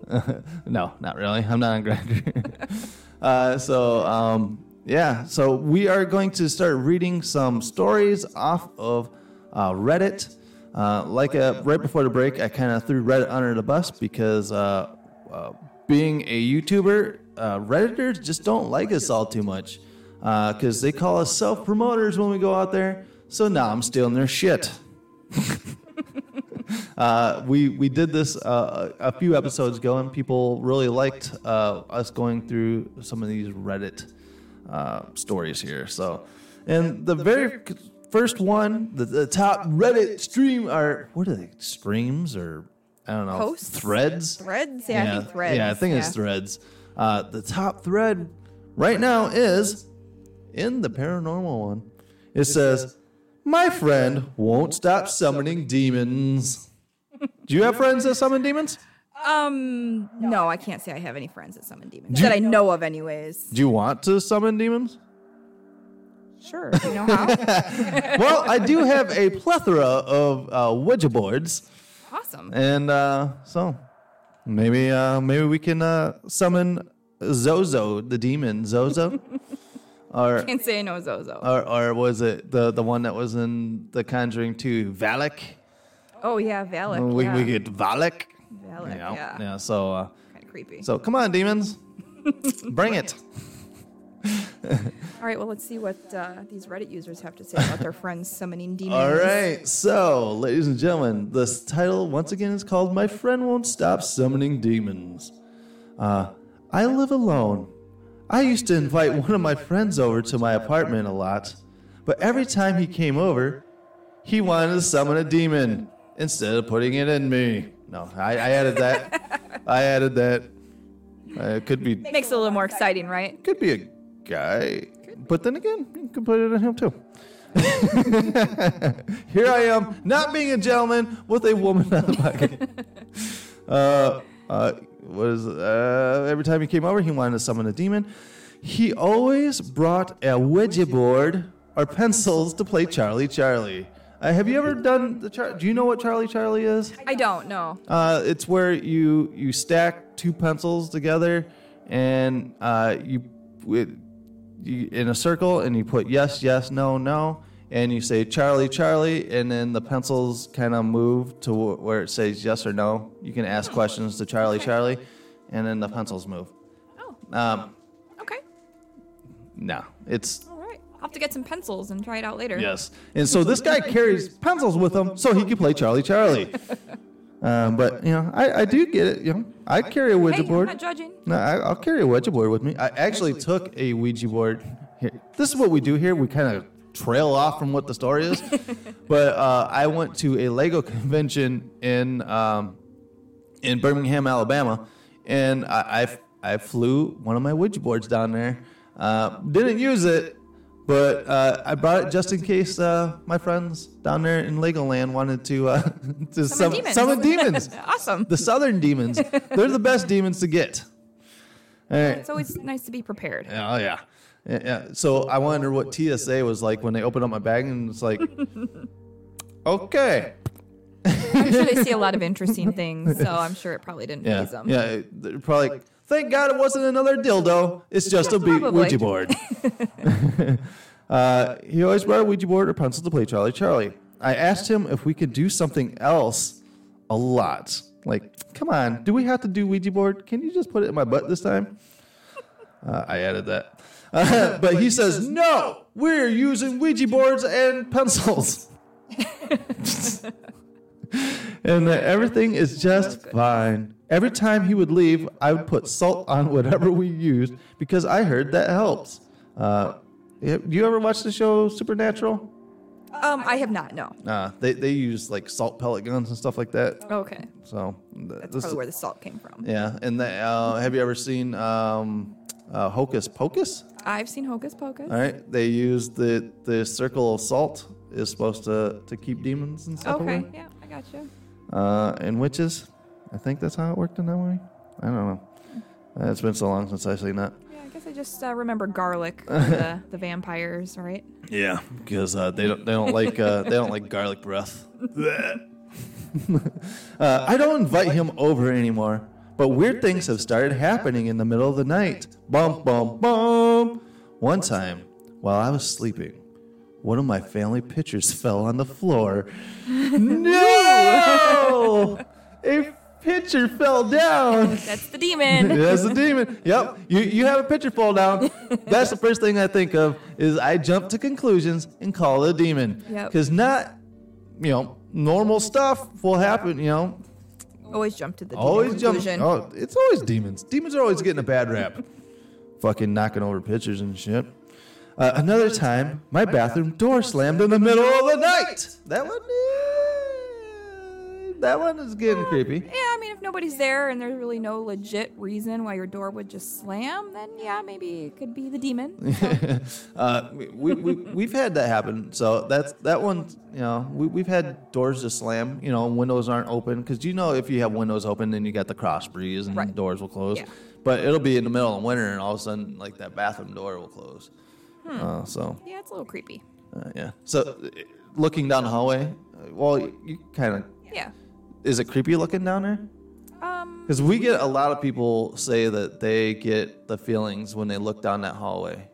no, not really. I'm not on Grindr. uh, so, um, yeah. So we are going to start reading some stories off of uh, Reddit. Uh, like uh, right before the break, I kind of threw Reddit under the bus because uh, uh, being a YouTuber, uh, Redditors just don't like us all too much. because they call us self promoters when we go out there. So now I'm stealing their shit. uh, we we did this uh, a few episodes ago, and people really liked uh, us going through some of these Reddit uh, stories here. So, and the very first one, the, the top Reddit stream, are what are they? Streams or I don't know, Posts? threads. Threads? Yeah, I think threads. Yeah, I think it's Yeah. threads. Uh, the top thread right now is in the paranormal one. It says, "My friend won't stop summoning demons." Do you have friends that summon demons? Um, no, I can't say I have any friends that summon demons that I know of, anyways. Do you want to summon demons? Sure, you know how? well, I do have a plethora of uh, Ouija boards, awesome. and uh, so maybe uh, maybe we can uh, summon Zozo, the demon Zozo, or Can't say no Zozo. or or was it the the one that was in The Conjuring 2, Valak? Oh yeah, Valak. we yeah. we get Valak. Valak, yeah, yeah. yeah. So uh, Kind of creepy. so come on, demons, bring it. All right, well, let's see what uh, these Reddit users have to say about their friends summoning demons. All right, so ladies and gentlemen, this title once again is called "My Friend Won't Stop Summoning Demons." Uh, I live alone. I used to invite one of my friends over to my apartment a lot, but every time he came over, he wanted to summon a demon instead of putting it in me. No, I, I added that. I added that. Uh, it could be Makes it a little more exciting, right? could be a guy, but then again, you could put it in him too. Here I am, not being a gentleman with a woman on the pocket. Uh, uh, what is? Uh, every time he came over, he wanted to summon a demon. He always brought a Ouija board or pencils to play Charlie Charlie. Uh, have you ever done the? Char- Do you know what Charlie Charlie is? I don't know. Uh, it's where you you stack two pencils together, and uh, you, it, you in a circle, and you put yes, yes, no, no, and you say Charlie, Charlie, and then the pencils kind of move to wh- where it says yes or no. You can ask questions to Charlie, Charlie, and then the pencils move. Oh. Um, Okay. no, it's. I'll have to get some pencils and try it out later. Yes. And so this guy carries pencils with him so he can play Charlie Charlie. Um, but, you know, I, I do get it. You know, I carry a Ouija Hey, I'm board. not judging. No, I, I'll carry a Ouija board with me. I actually took a Ouija board. Here. This is what we do here. We kind of trail off from what the story is. but uh, I went to a Lego convention in um, in Birmingham, Alabama, and I, I, I flew one of my Ouija boards down there. Uh, didn't use it, but uh, I brought it just in case uh, my friends down there in Legoland wanted to uh, to Summon summon, demons. summon demons. awesome. The southern demons. They're the best demons to get. All right. It's always nice to be prepared. Oh yeah. yeah. yeah. So I wonder what TSA was like when they opened up my bag and it's like, okay. I'm sure they see a lot of interesting things, so I'm sure it probably didn't Yeah. faze them. Yeah. They're probably like, thank God it wasn't another dildo. It's just a be- Probably. Ouija board. uh, he always brought a Ouija board or pencil to play Charlie Charlie. I asked him if we could do something else a lot. Like, come on, do we have to do Ouija board? Can you just put it in my butt this time? Uh, I added that. Uh, but he says, no, we're using Ouija boards and pencils. and that everything is just fine. Every time he would leave, I would put salt on whatever we used because I heard that helps. Uh, do you ever watch the show Supernatural? Um, I have not. No. Uh, they they use like salt pellet guns and stuff like that. Okay. So th- That's this- probably where the salt came from. yeah. And the, uh, have you ever seen um, uh, Hocus Pocus? I've seen Hocus Pocus. All right, they use the the circle of salt is supposed to to keep demons and stuff Okay. away. Yeah, I got you. Uh, and witches, I think that's how it worked in that way. I don't know. Uh, it's been so long since I've seen that. Yeah, I guess I just uh, remember garlic, the the vampires, right? Yeah, because uh, they don't they don't like uh, they don't like garlic breath. uh, I don't invite him over anymore. But weird things have started happening in the middle of the night. Bum bum bum. One time, while I was sleeping, one of my family pictures fell on the floor. no! A picture pitcher fell down. That's the demon. That's the demon. Yep. You you have a pitcher fall down. That's the first thing I think of is I jump to conclusions and call it a demon. Yep. Because not, you know, normal stuff will happen. You know, Always jump to the demon always jump. conclusion. Oh, it's always demons. Demons are always getting a bad rap. Fucking knocking over pitchers and shit. Uh, another time, my bathroom door slammed in the middle of the night. That one, that one is getting creepy. Yeah, I mean, if nobody's there and there's really no legit reason why your door would just slam, then yeah, maybe it could be the demon. uh, we, we, we've had that happen. So that's that one. You know, we, we've had doors just slam. You know, windows aren't open because you know if you have windows open, then you got the cross breeze and Right. doors will close. Yeah. But it'll be in the middle of winter, and all of a sudden, like that bathroom door will close. Uh, so Yeah, it's a little creepy. uh, yeah. So looking down the hallway, uh, well, you kind of Yeah. Is it creepy looking down there? Um, Because we get a lot of people say that they get the feelings when they look down that hallway.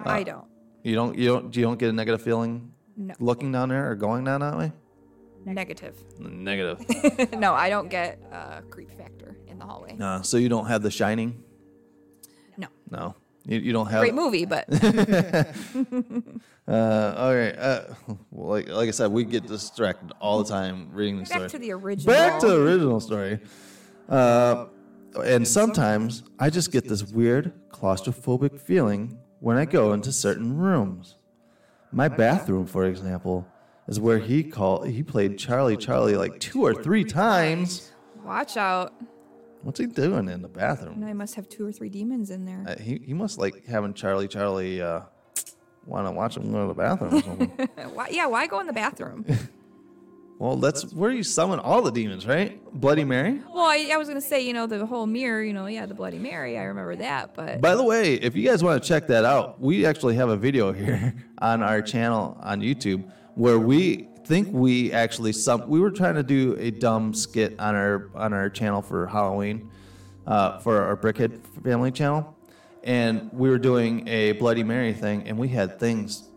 I don't. You don't. You don't. You don't get a negative feeling No. looking down there or going down that way. Negative. Negative. no, I don't get a creep factor in the hallway. uh, so you don't have The Shining. No. No. You, you don't have. Great movie, but Uh, all right. Uh, well, like like I said, we get distracted all the time reading the story. back to the original. Back to the original story. Uh, and sometimes I just get this weird claustrophobic feeling when I go into certain rooms. My bathroom, for example, is where he called he played Charlie Charlie like two or three times. Watch out. What's he doing in the bathroom? I must have two or three demons in there. Uh, he he must like having Charlie Charlie uh, want to watch him go to the bathroom or something. why, yeah, why go in the bathroom? well, that's where you summon all the demons, right? Bloody Mary. well, I, I was gonna say, you know, the whole mirror, you know, yeah, the Bloody Mary, I remember that, but By the way, if you guys want to check that out, we actually have a video here on our channel on YouTube where we think we actually some we were trying to do a dumb skit on our on our channel for Halloween uh, for our Brickhead family channel, and we were doing a Bloody Mary thing, and we had things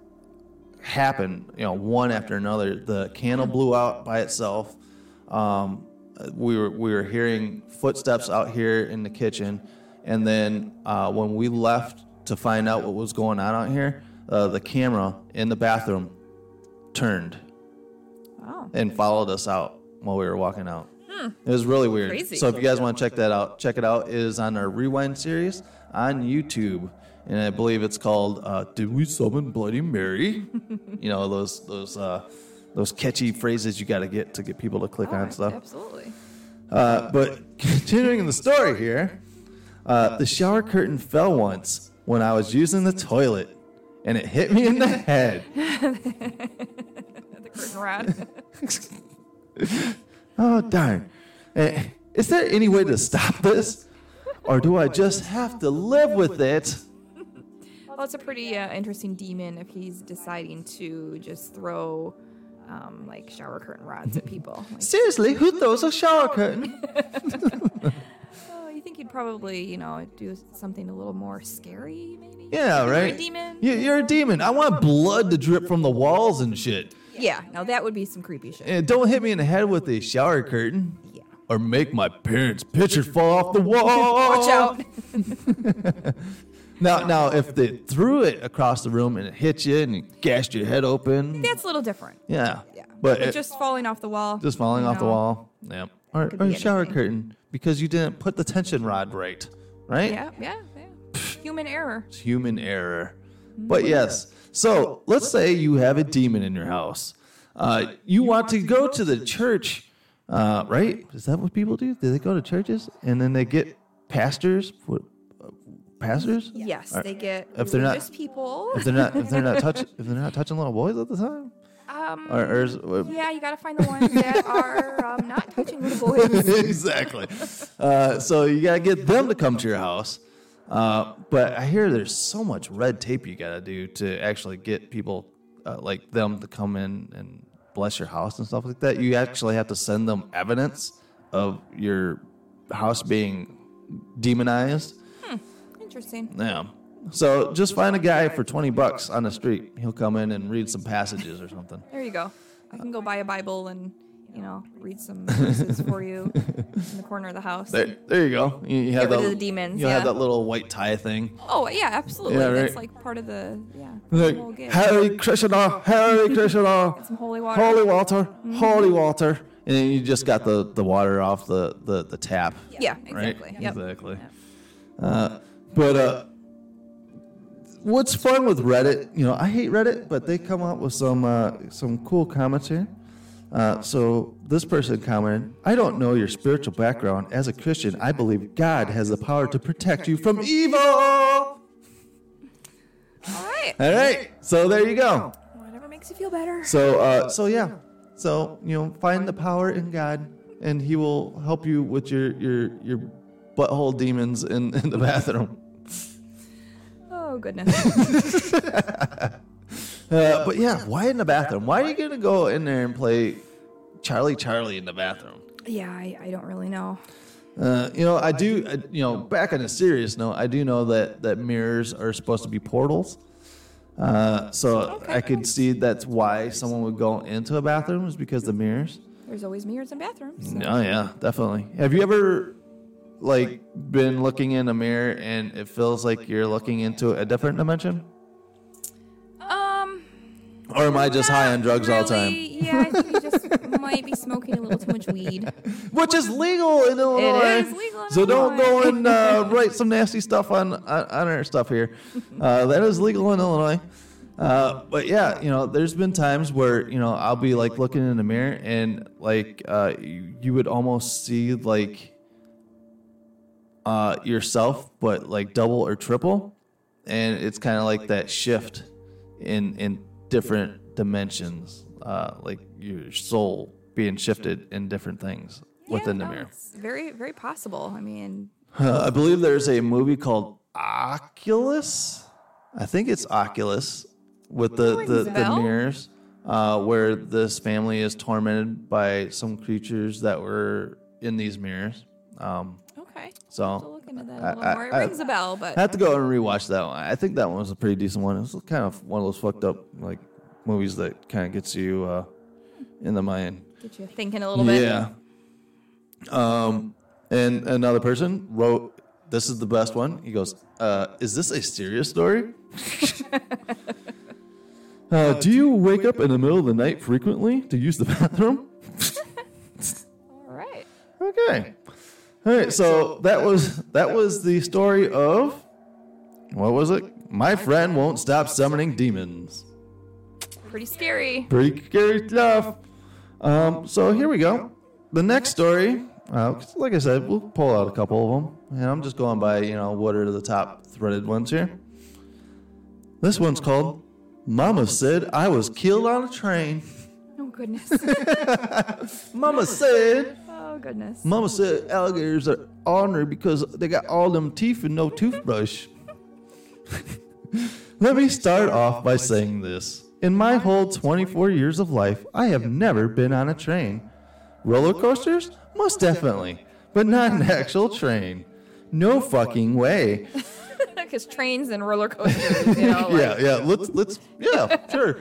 happen, you know, one after another. The candle blew out by itself. Um, we were we were hearing footsteps out here in the kitchen, and then uh, when we left to find out what was going on out here, uh, the camera in the bathroom turned and followed us out while we were walking out. Hmm. It was really weird. Crazy. So if you guys want to check that out, check it out. It is on our Rewind series on YouTube, and I believe it's called uh, "Did We Summon Bloody Mary?" you know those those uh, those catchy phrases you got to get to get people to click on stuff. absolutely. Uh, but continuing the story here, uh, the shower curtain fell once when I was using the toilet, and it hit me in the head. Oh, darn. Eh, Is there any way to stop this? Or do I just have to live with it? well, it's a pretty uh, interesting demon if he's deciding to just throw um, like shower curtain rods at people. Like, Seriously, who throws a shower curtain? oh, you think he'd probably, you know, do something a little more scary, maybe? Yeah, You're a right? demon? You- You're a demon. I want blood to drip from the walls and shit. Yeah, now that would be some creepy shit. And don't hit me in the head with a shower curtain. Yeah. Or make my parents' picture fall off the wall. Watch out. Now, now, if they threw it across the room and it hit you and you gashed your head open, That's a little different. yeah, Yeah. but, But it- just falling off the wall. just falling you off the know. wall, yeah, or, Could or be a shower anything. curtain because you didn't put the tension rod right, right? Yeah, yeah, yeah. Human error. It's human error. Mm, but yes, so let's say you have a demon in your house. Uh, you want to go to the church, uh, right? Is that what people do? Do they go to churches and then they get pastors? What, uh, pastors? Yes, Or- they get if they're not- religious people. If they're not, if they're not touch, if they're not touching little boys at the time, um, or, or is, or- yeah, you gotta find the ones that are um, not touching little boys. exactly. Uh, so you gotta get them to come to your house. Uh, but I hear there's so much red tape you gotta do to actually get people uh, like them to come in and bless your house and stuff like that. You actually have to send them evidence of your house being demonized. Interesting. Yeah. So just find a guy for 20 bucks on the street. He'll come in and read some passages or something. There you go. I can go buy a Bible and you know, read some verses for you in the corner of the house. There, there you go. You, you have that, the demons, You have yeah. that little white tie thing. Oh yeah, absolutely. Yeah, That's right. like part of the yeah. Like, Krishna, Hare Krishna, Get some holy water. holy water, holy water, and then you just got the, the water off the, the, the tap. Yeah, right? exactly. Yep. Exactly. Uh, but uh, what's fun with Reddit? You know, I hate Reddit, but they come up with some uh, some cool comments here. Uh, so this person commented, "I don't know your spiritual background. As a Christian, I believe God has the power to protect you from evil." All right. All right. So there you go. Whatever makes you feel better. So, uh, so yeah. So you know, find the power in God, and He will help you with your your your butthole demons in, in the bathroom. Oh goodness. Uh, but yeah, why in the bathroom? Why are you gonna go in there and play Charlie Charlie in the bathroom? yeah, I, I don't really know. Uh, you know, I do. I, you know, back on a serious note, I do know that that mirrors are supposed to be portals. Uh, so I could see that's why someone would go into a bathroom is because the mirrors. There's always mirrors in bathrooms. so- Oh yeah, definitely. Have you ever like been looking in a mirror and it feels like you're looking into a different dimension? Or am I just high on drugs all the time? really, Yeah, I think you just might be smoking a little too much weed. Which is legal in Illinois. is legal in so don't go Illinois. and uh, write some nasty stuff on on, on our stuff here. Uh, that is legal in Illinois. Uh, but yeah, you know, there's been times where you know I'll be like looking in the mirror and like uh, you, you would almost see like uh, yourself, but like double or triple, and it's kind of like that shift in in different dimensions, uh, like your soul being shifted in different things within the no, mirror. It's very, very possible. I mean, Uh, I believe there's a movie called Oculus. I think it's Oculus with the, the, the mirrors, uh, where this family is tormented by some creatures that were in these mirrors. Um, okay. so I'll have to into that a I- little I- more. It I- rings a bell, but I have to go and rewatch that one. I think that one was a pretty decent one. It was kind of one of those fucked up like movies that kind of gets you uh, in the mind. get you thinking a little bit. Yeah. Um, and another person wrote, "This is the best one." He goes, uh, "Is this a serious story?" uh, do you wake up in the middle of the night frequently to use the bathroom? All right. Okay. All right. So that was that was the story of what was it? My friend won't stop summoning demons. Pretty scary. Pretty scary stuff. Um, so here we go. The next story, uh, like I said, we'll pull out a couple of them, and I'm just going by, you know, what are the top threaded ones here. This one's called "Mama said I was killed on a train." Oh goodness. Mama said, goodness. Mama said alligators are ornery because they got all them teeth and no toothbrush. Let me start off by saying this. In my whole 24 years of life, I have never been on a train. Roller coasters? Most definitely, but not an actual train. No fucking way. Because trains and roller coasters, you know. Like, yeah, yeah. Let's let's yeah, sure.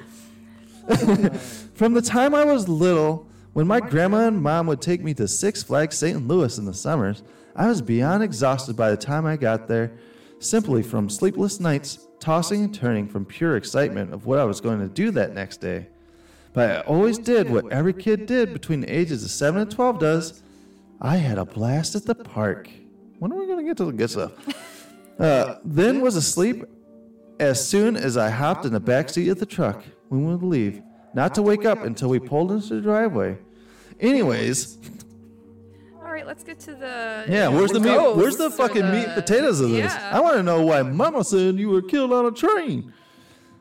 From the time I was little, when my grandma and mom would take me to Six Flags St. Louis in the summers, I was beyond exhausted by the time I got there, simply from sleepless nights, tossing and turning from pure excitement of what I was going to do that next day. But I always did what every kid did between the ages of 7 and 12 does. I had a blast at the park. When are we going to get to the good stuff? Uh, then was asleep as soon as I hopped in the back seat of the truck when we would leave, not to wake up until we pulled into the driveway. Anyways, All right, let's get to the. yeah, where's the meat? Where's the or fucking meat and potatoes of this? Yeah. I want to know why Mama said you were killed on a train.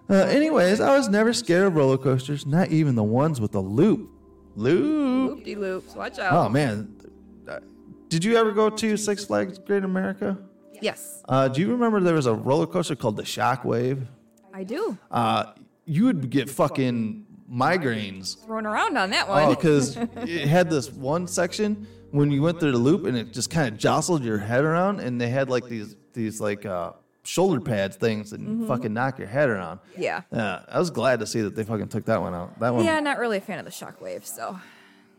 Uh, anyways, I was never scared of roller coasters, not even the ones with the loop. Loop. Loop de loops. Watch out. Oh man, Uh, did you ever go to Six Flags Great America? Yes, Uh, do you remember there was a roller coaster called the Shockwave? I do. uh, you would get fucking migraines. Thrown around on that one. Oh, because it had this one section when you went through the loop and it just kind of jostled your head around, and they had like these these like uh, shoulder pads things that Mhm. fucking knock your head around. Yeah. Yeah, I was glad to see that they fucking took that one out. That one. Yeah, not really a fan of the shockwave, so.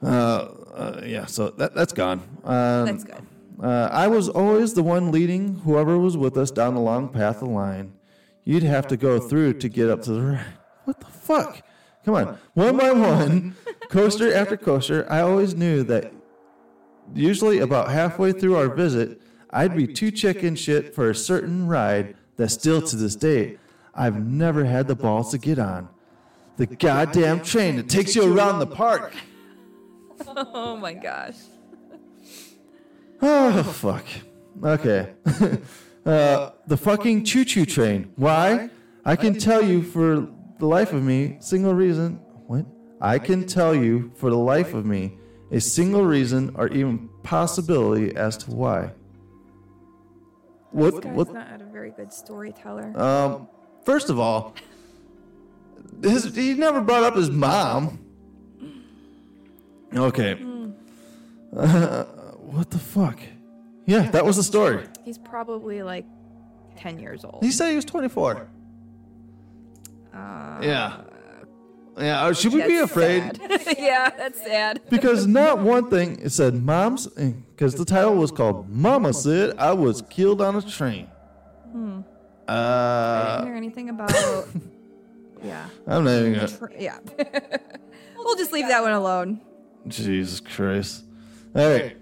Uh, uh, yeah, so that, that's gone. Um, That's good. Uh, I was always the one leading whoever was with us down the long path of line. You'd have to go through to get up to the right. What the fuck? Come on. One by one, coaster after coaster, I always knew that usually about halfway through our visit, I'd be too chicken shit for a certain ride that still to this day, I've never had the balls to get on. The goddamn train that takes you around the park. Oh my gosh. Oh, fuck. Okay. uh, the fucking choo choo train. Why? I can tell you for the life of me, single reason. What? I can tell you for the life of me a single reason or even possibility as to why. What? This guy's What? not a very good storyteller. Um, first of all, his, he never brought up his mom. Okay. Uh, what the fuck? Yeah, that was the story. He's probably like 10 years old. He said he was 24. Uh, Yeah. Yeah, uh, should we be afraid? yeah, that's sad. Because not one thing, it said mom's, because the title was called Mama Said I Was Killed on a Train. Hmm. I Uh, didn't hear anything about. yeah. I'm not even gonna. Yeah. we'll just leave that one alone. Jesus Christ. All right.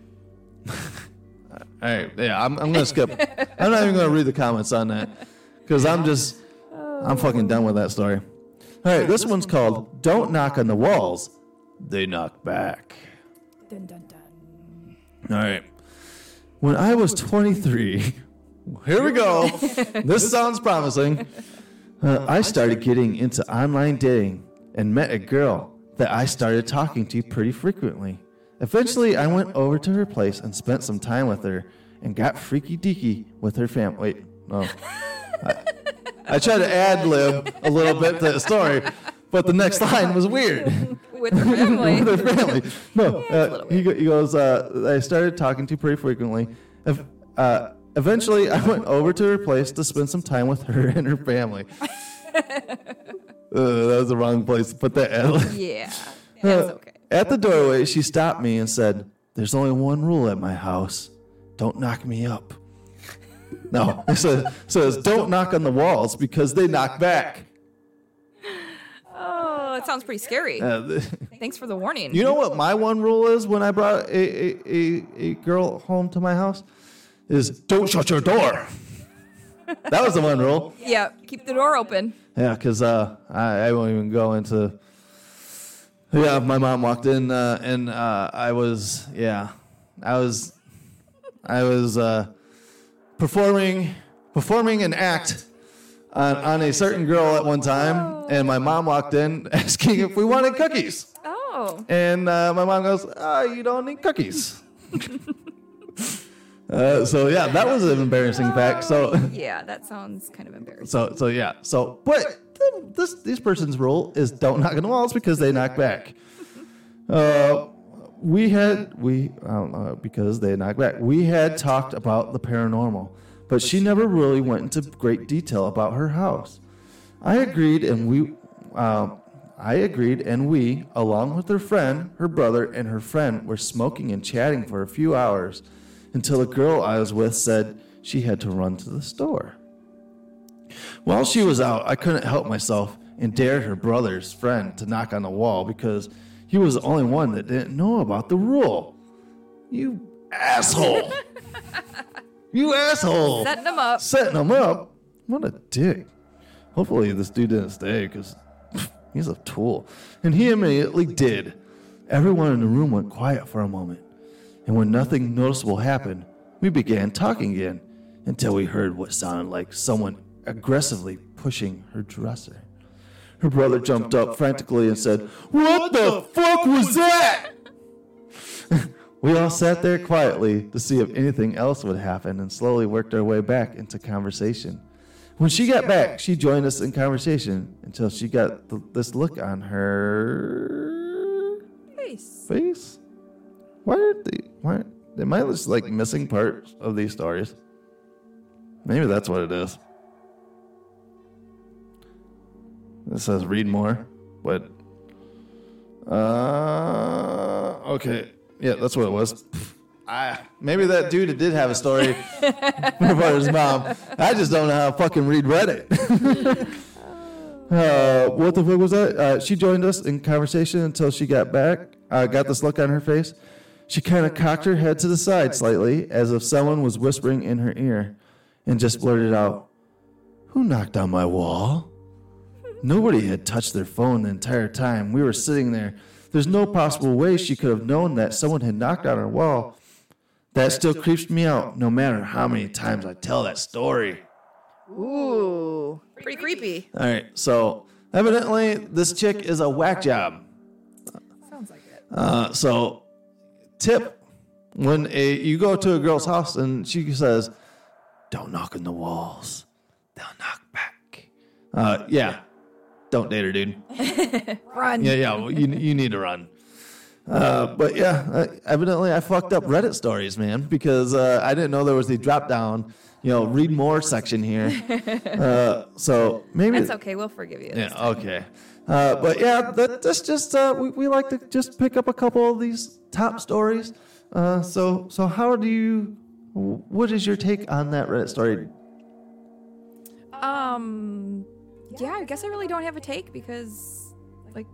All right. Yeah, I'm, I'm going to skip. I'm not even going to read the comments on that because I'm just, I'm fucking done with that story. All right. This one's called Don't Knock on the Walls, They Knock Back. Dun, dun, dun. All right. When I was 23, here we go. this sounds promising. Uh, I started getting into online dating and met a girl that I started talking to pretty frequently. Eventually, I went over to her place and spent some time with her and got freaky deaky with her family. Wait, no. I, I tried to ad lib a little bit to the story, but the next line was weird. With her family. with her family. No, uh, he, go- he goes, uh, I started talking to her pretty frequently. Ev- Uh, eventually, I went over to her place to spend some time with her and her family. Uh, that was the wrong place to put that. ad. lib. yeah. Uh, At the doorway, she stopped me and said, There's only one rule at my house don't knock me up. No, it says, says don't knock on the walls because they knock back. Oh, it sounds pretty scary. Uh, Thanks for the warning. You know what my one rule is when I brought a, a, a, a girl home to my house? Is don't shut your door. That was the one rule. Yeah, keep the door open. Yeah, because uh, I, I won't even go into. Yeah, my mom walked in uh, and uh, I was, yeah, I was, I was uh, performing performing an act on, on a certain girl at one time, and my mom walked in asking if we wanted cookies. Oh. And uh, my mom goes, oh, "You don't need cookies." uh, so yeah, that was an embarrassing fact. So Yeah, that sounds kind of embarrassing. so so yeah. So but th- this this person's rule is don't knock on the walls because they knock back. Uh, we had we I don't know because they knock back. We had talked about the paranormal, but she never really went into great detail about her house. I agreed, and we. Uh, I agreed, and we, along with her friend, her brother, and her friend, were smoking and chatting for a few hours until the girl I was with said she had to run to the store. While she was out, I couldn't help myself and dared her brother's friend to knock on the wall because he was the only one that didn't know about the rule. You asshole! you asshole! Setting them up. Setting him up? What a dick. Hopefully, this dude didn't stay because he's a tool. And he immediately did. Everyone in the room went quiet for a moment. And when nothing noticeable happened, we began talking again until we heard what sounded like someone aggressively pushing her dresser. Her brother jumped up frantically and said, What the fuck was that? we all sat there quietly to see if anything else would happen and slowly worked our way back into conversation. When she got back, she joined us in conversation until she got th- this look on her Face. face. Why are they? Why? Am I just like missing parts of these stories? Maybe that's what it is. It says read more, but uh okay. Yeah, that's what it was. I, maybe that dude did have a story about his mom. I just don't know how to fucking read Reddit. uh, what the fuck was that? Uh, she joined us in conversation until she got back. Uh, got this look on her face. She kind of cocked her head to the side slightly, as if someone was whispering in her ear, and just blurted out, "Who knocked on my wall?" Nobody had touched their phone the entire time. We were sitting there. There's no possible way she could have known that someone had knocked on her wall. That still creeps me out, no matter how many times I tell that story. Ooh, pretty creepy. All right, so evidently this chick is a whack job. Sounds like it. Uh, so, tip when a, you go to a girl's house and she says, "Don't knock on the walls; they'll knock back." Uh, yeah, don't date her, dude. Run. Yeah, yeah, well, you you need to run. Uh, but yeah, uh, evidently I fucked up Reddit stories, man, because uh, I didn't know there was the drop down, you know, read more section here. Uh, so maybe That's okay. We'll forgive you. yeah, okay. Uh, but yeah, that, that's just uh, we, we like to just pick up a couple of these top stories. Uh, so so how do you? What is your take on that Reddit story? Um, yeah, I guess I really don't have a take because, like,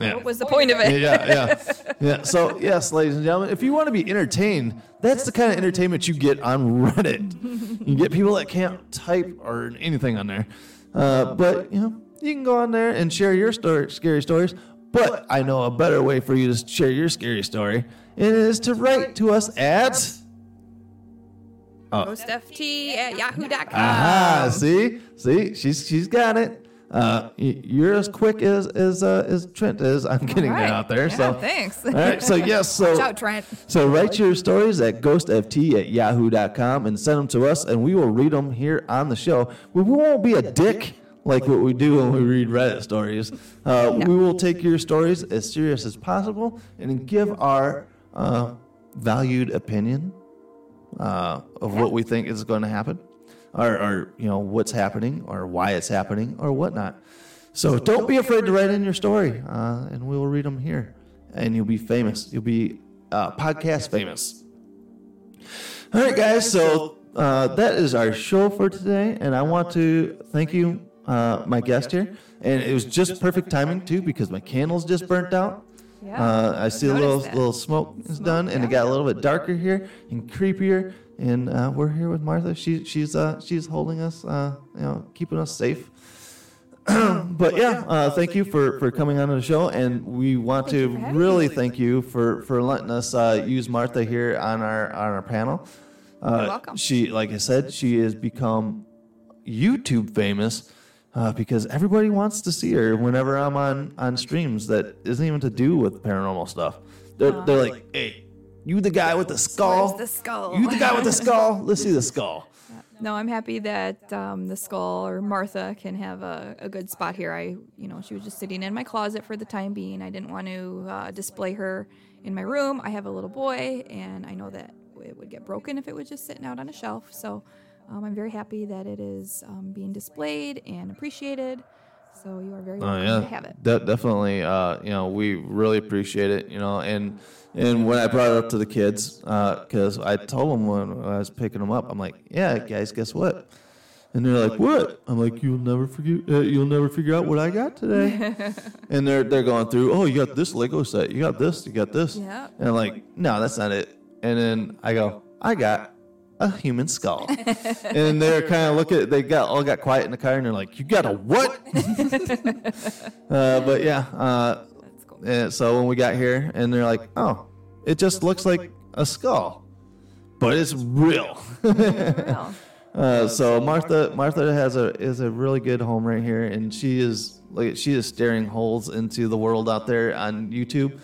Yeah. what was the point of it? yeah, yeah, yeah. So yes, ladies and gentlemen, if you want to be entertained, that's the kind of entertainment you get on Reddit. You get people that can't type or anything on there, uh, but you know you can go on there and share your story, scary stories. But I know a better way for you to share your scary story, and it is to write to us at. Oh, GhostFT at yahoo.com. aha! See, see, she's she's got it. Uh, you're as quick as as uh, as Trent is. I'm getting right. that out there. Yeah, so thanks. All right. So yes. So Watch out, Trent. so write your stories at ghostft at yahoo.com and send them to us, and we will read them here on the show. We won't be a dick like what we do when we read Reddit stories. Uh, We will take your stories as serious as possible and give our uh, valued opinion uh, of what we think is going to happen, or, or you know what's happening, or why it's happening, or whatnot. So don't be afraid to write in your story, uh, and we will read them here, and you'll be famous. You'll be uh, podcast famous. All right, guys. So uh, that is our show for today, and I want to thank you, uh, my guest here. And it was just perfect timing too, because my candles just burnt out. Yeah, Uh, I see a little that. little smoke is done, and it got a little bit darker here and creepier. And uh, we're here with Martha. She she's uh, she's holding us, uh, you know, keeping us safe. but yeah, uh, thank you for, for coming on the show, and we want to really thank you for for letting us uh, use Martha here on our on our panel. Uh, You're welcome. She, like I said, she has become YouTube famous uh, because everybody wants to see her whenever I'm on on streams that isn't even to do with paranormal stuff. They're they're like, hey, you the guy with the skull? Where's the skull? You the guy with the skull? Let's see the skull. No, I'm happy that um, the skull or Martha can have a, a good spot here. I, you know, she was just sitting in my closet for the time being. I didn't want to uh, display her in my room. I have a little boy, and I know that it would get broken if it was just sitting out on a shelf. So um, I'm very happy that it is um, being displayed and appreciated. So you are very Oh welcome yeah, to have it. De- definitely. Uh, you know, we really appreciate it. You know, and and when I brought it up to the kids, because I told them when I was picking them up, I'm like, yeah, guys, guess what? And they're like, "What?" I'm like, "You'll never forget. Uh, you'll never figure out what I got today." and they're they're going through, "Oh, you got this Lego set. You got this. You got this." Yeah. And I'm like, "No, that's not it." And then I go, "I got a human skull." and they're kind of look at they got all got quiet in the car and they're like, "You got a what?" uh, but yeah, uh, and so when we got here and they're like, "Oh, it just looks like a skull, but it's real." Uh, so Martha, Martha has a is a really good home right here, and she is like she is staring holes into the world out there on YouTube,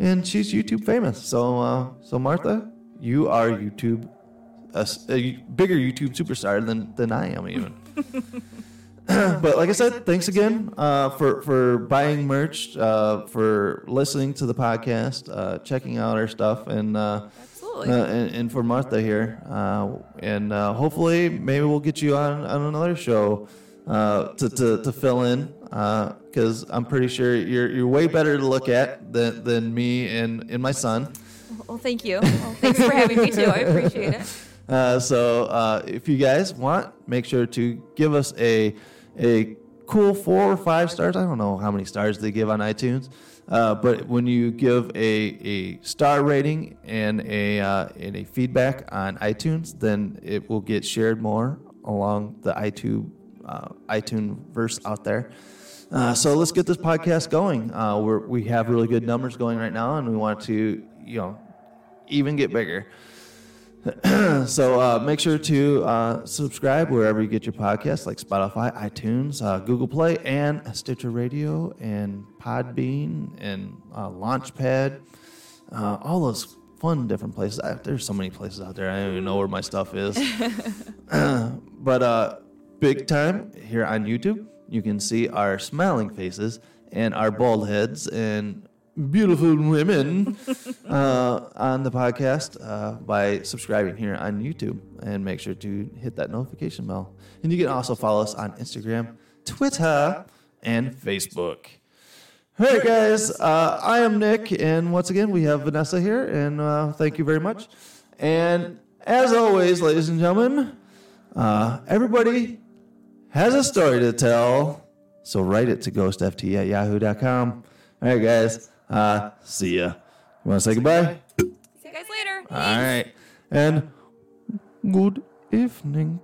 and she's YouTube famous. So uh, so Martha, you are YouTube a, a bigger YouTube superstar than than I am even. but like I said, thanks again uh, for for buying merch, uh, for listening to the podcast, uh, checking out our stuff, and uh, Absolutely. uh, and, and for Martha here, uh, and uh, hopefully maybe we'll get you on on another show uh, to, to to fill in because I'm pretty sure you're you're way better to look at than, than me and, and my son. Well, thank you. Well, thanks for having me too. I appreciate it. Uh, so uh, if you guys want, make sure to give us a a cool four or five stars. I don't know how many stars they give on iTunes, uh, but when you give a, a star rating and a uh, and a feedback on iTunes, then it will get shared more along the iTunes uh, iTunes verse out there. Uh, so let's get this podcast going. We have really good numbers going right now, and we want to you know even get bigger. so uh, make sure to uh, subscribe wherever you get your podcasts, like Spotify, iTunes, uh, Google Play, and Stitcher Radio, and Podbean, and uh, Launchpad. Uh, all those fun different places. I, there's so many places out there. I don't even know where my stuff is. but uh, big time here on YouTube, you can see our smiling faces and our bald heads and beautiful women uh, on the podcast uh, by subscribing here on YouTube and make sure to hit that notification bell. And you can also follow us on Instagram, Twitter, and Facebook. All right, guys, uh, I am Nick, and once again, we have Vanessa here, and uh, thank you very much. And as always, ladies and gentlemen, uh, everybody has a story to tell, so write it to ghostft at yahoo.com. All right, guys. Uh, see ya. You want to say goodbye? See you guys later. All right. And good evening.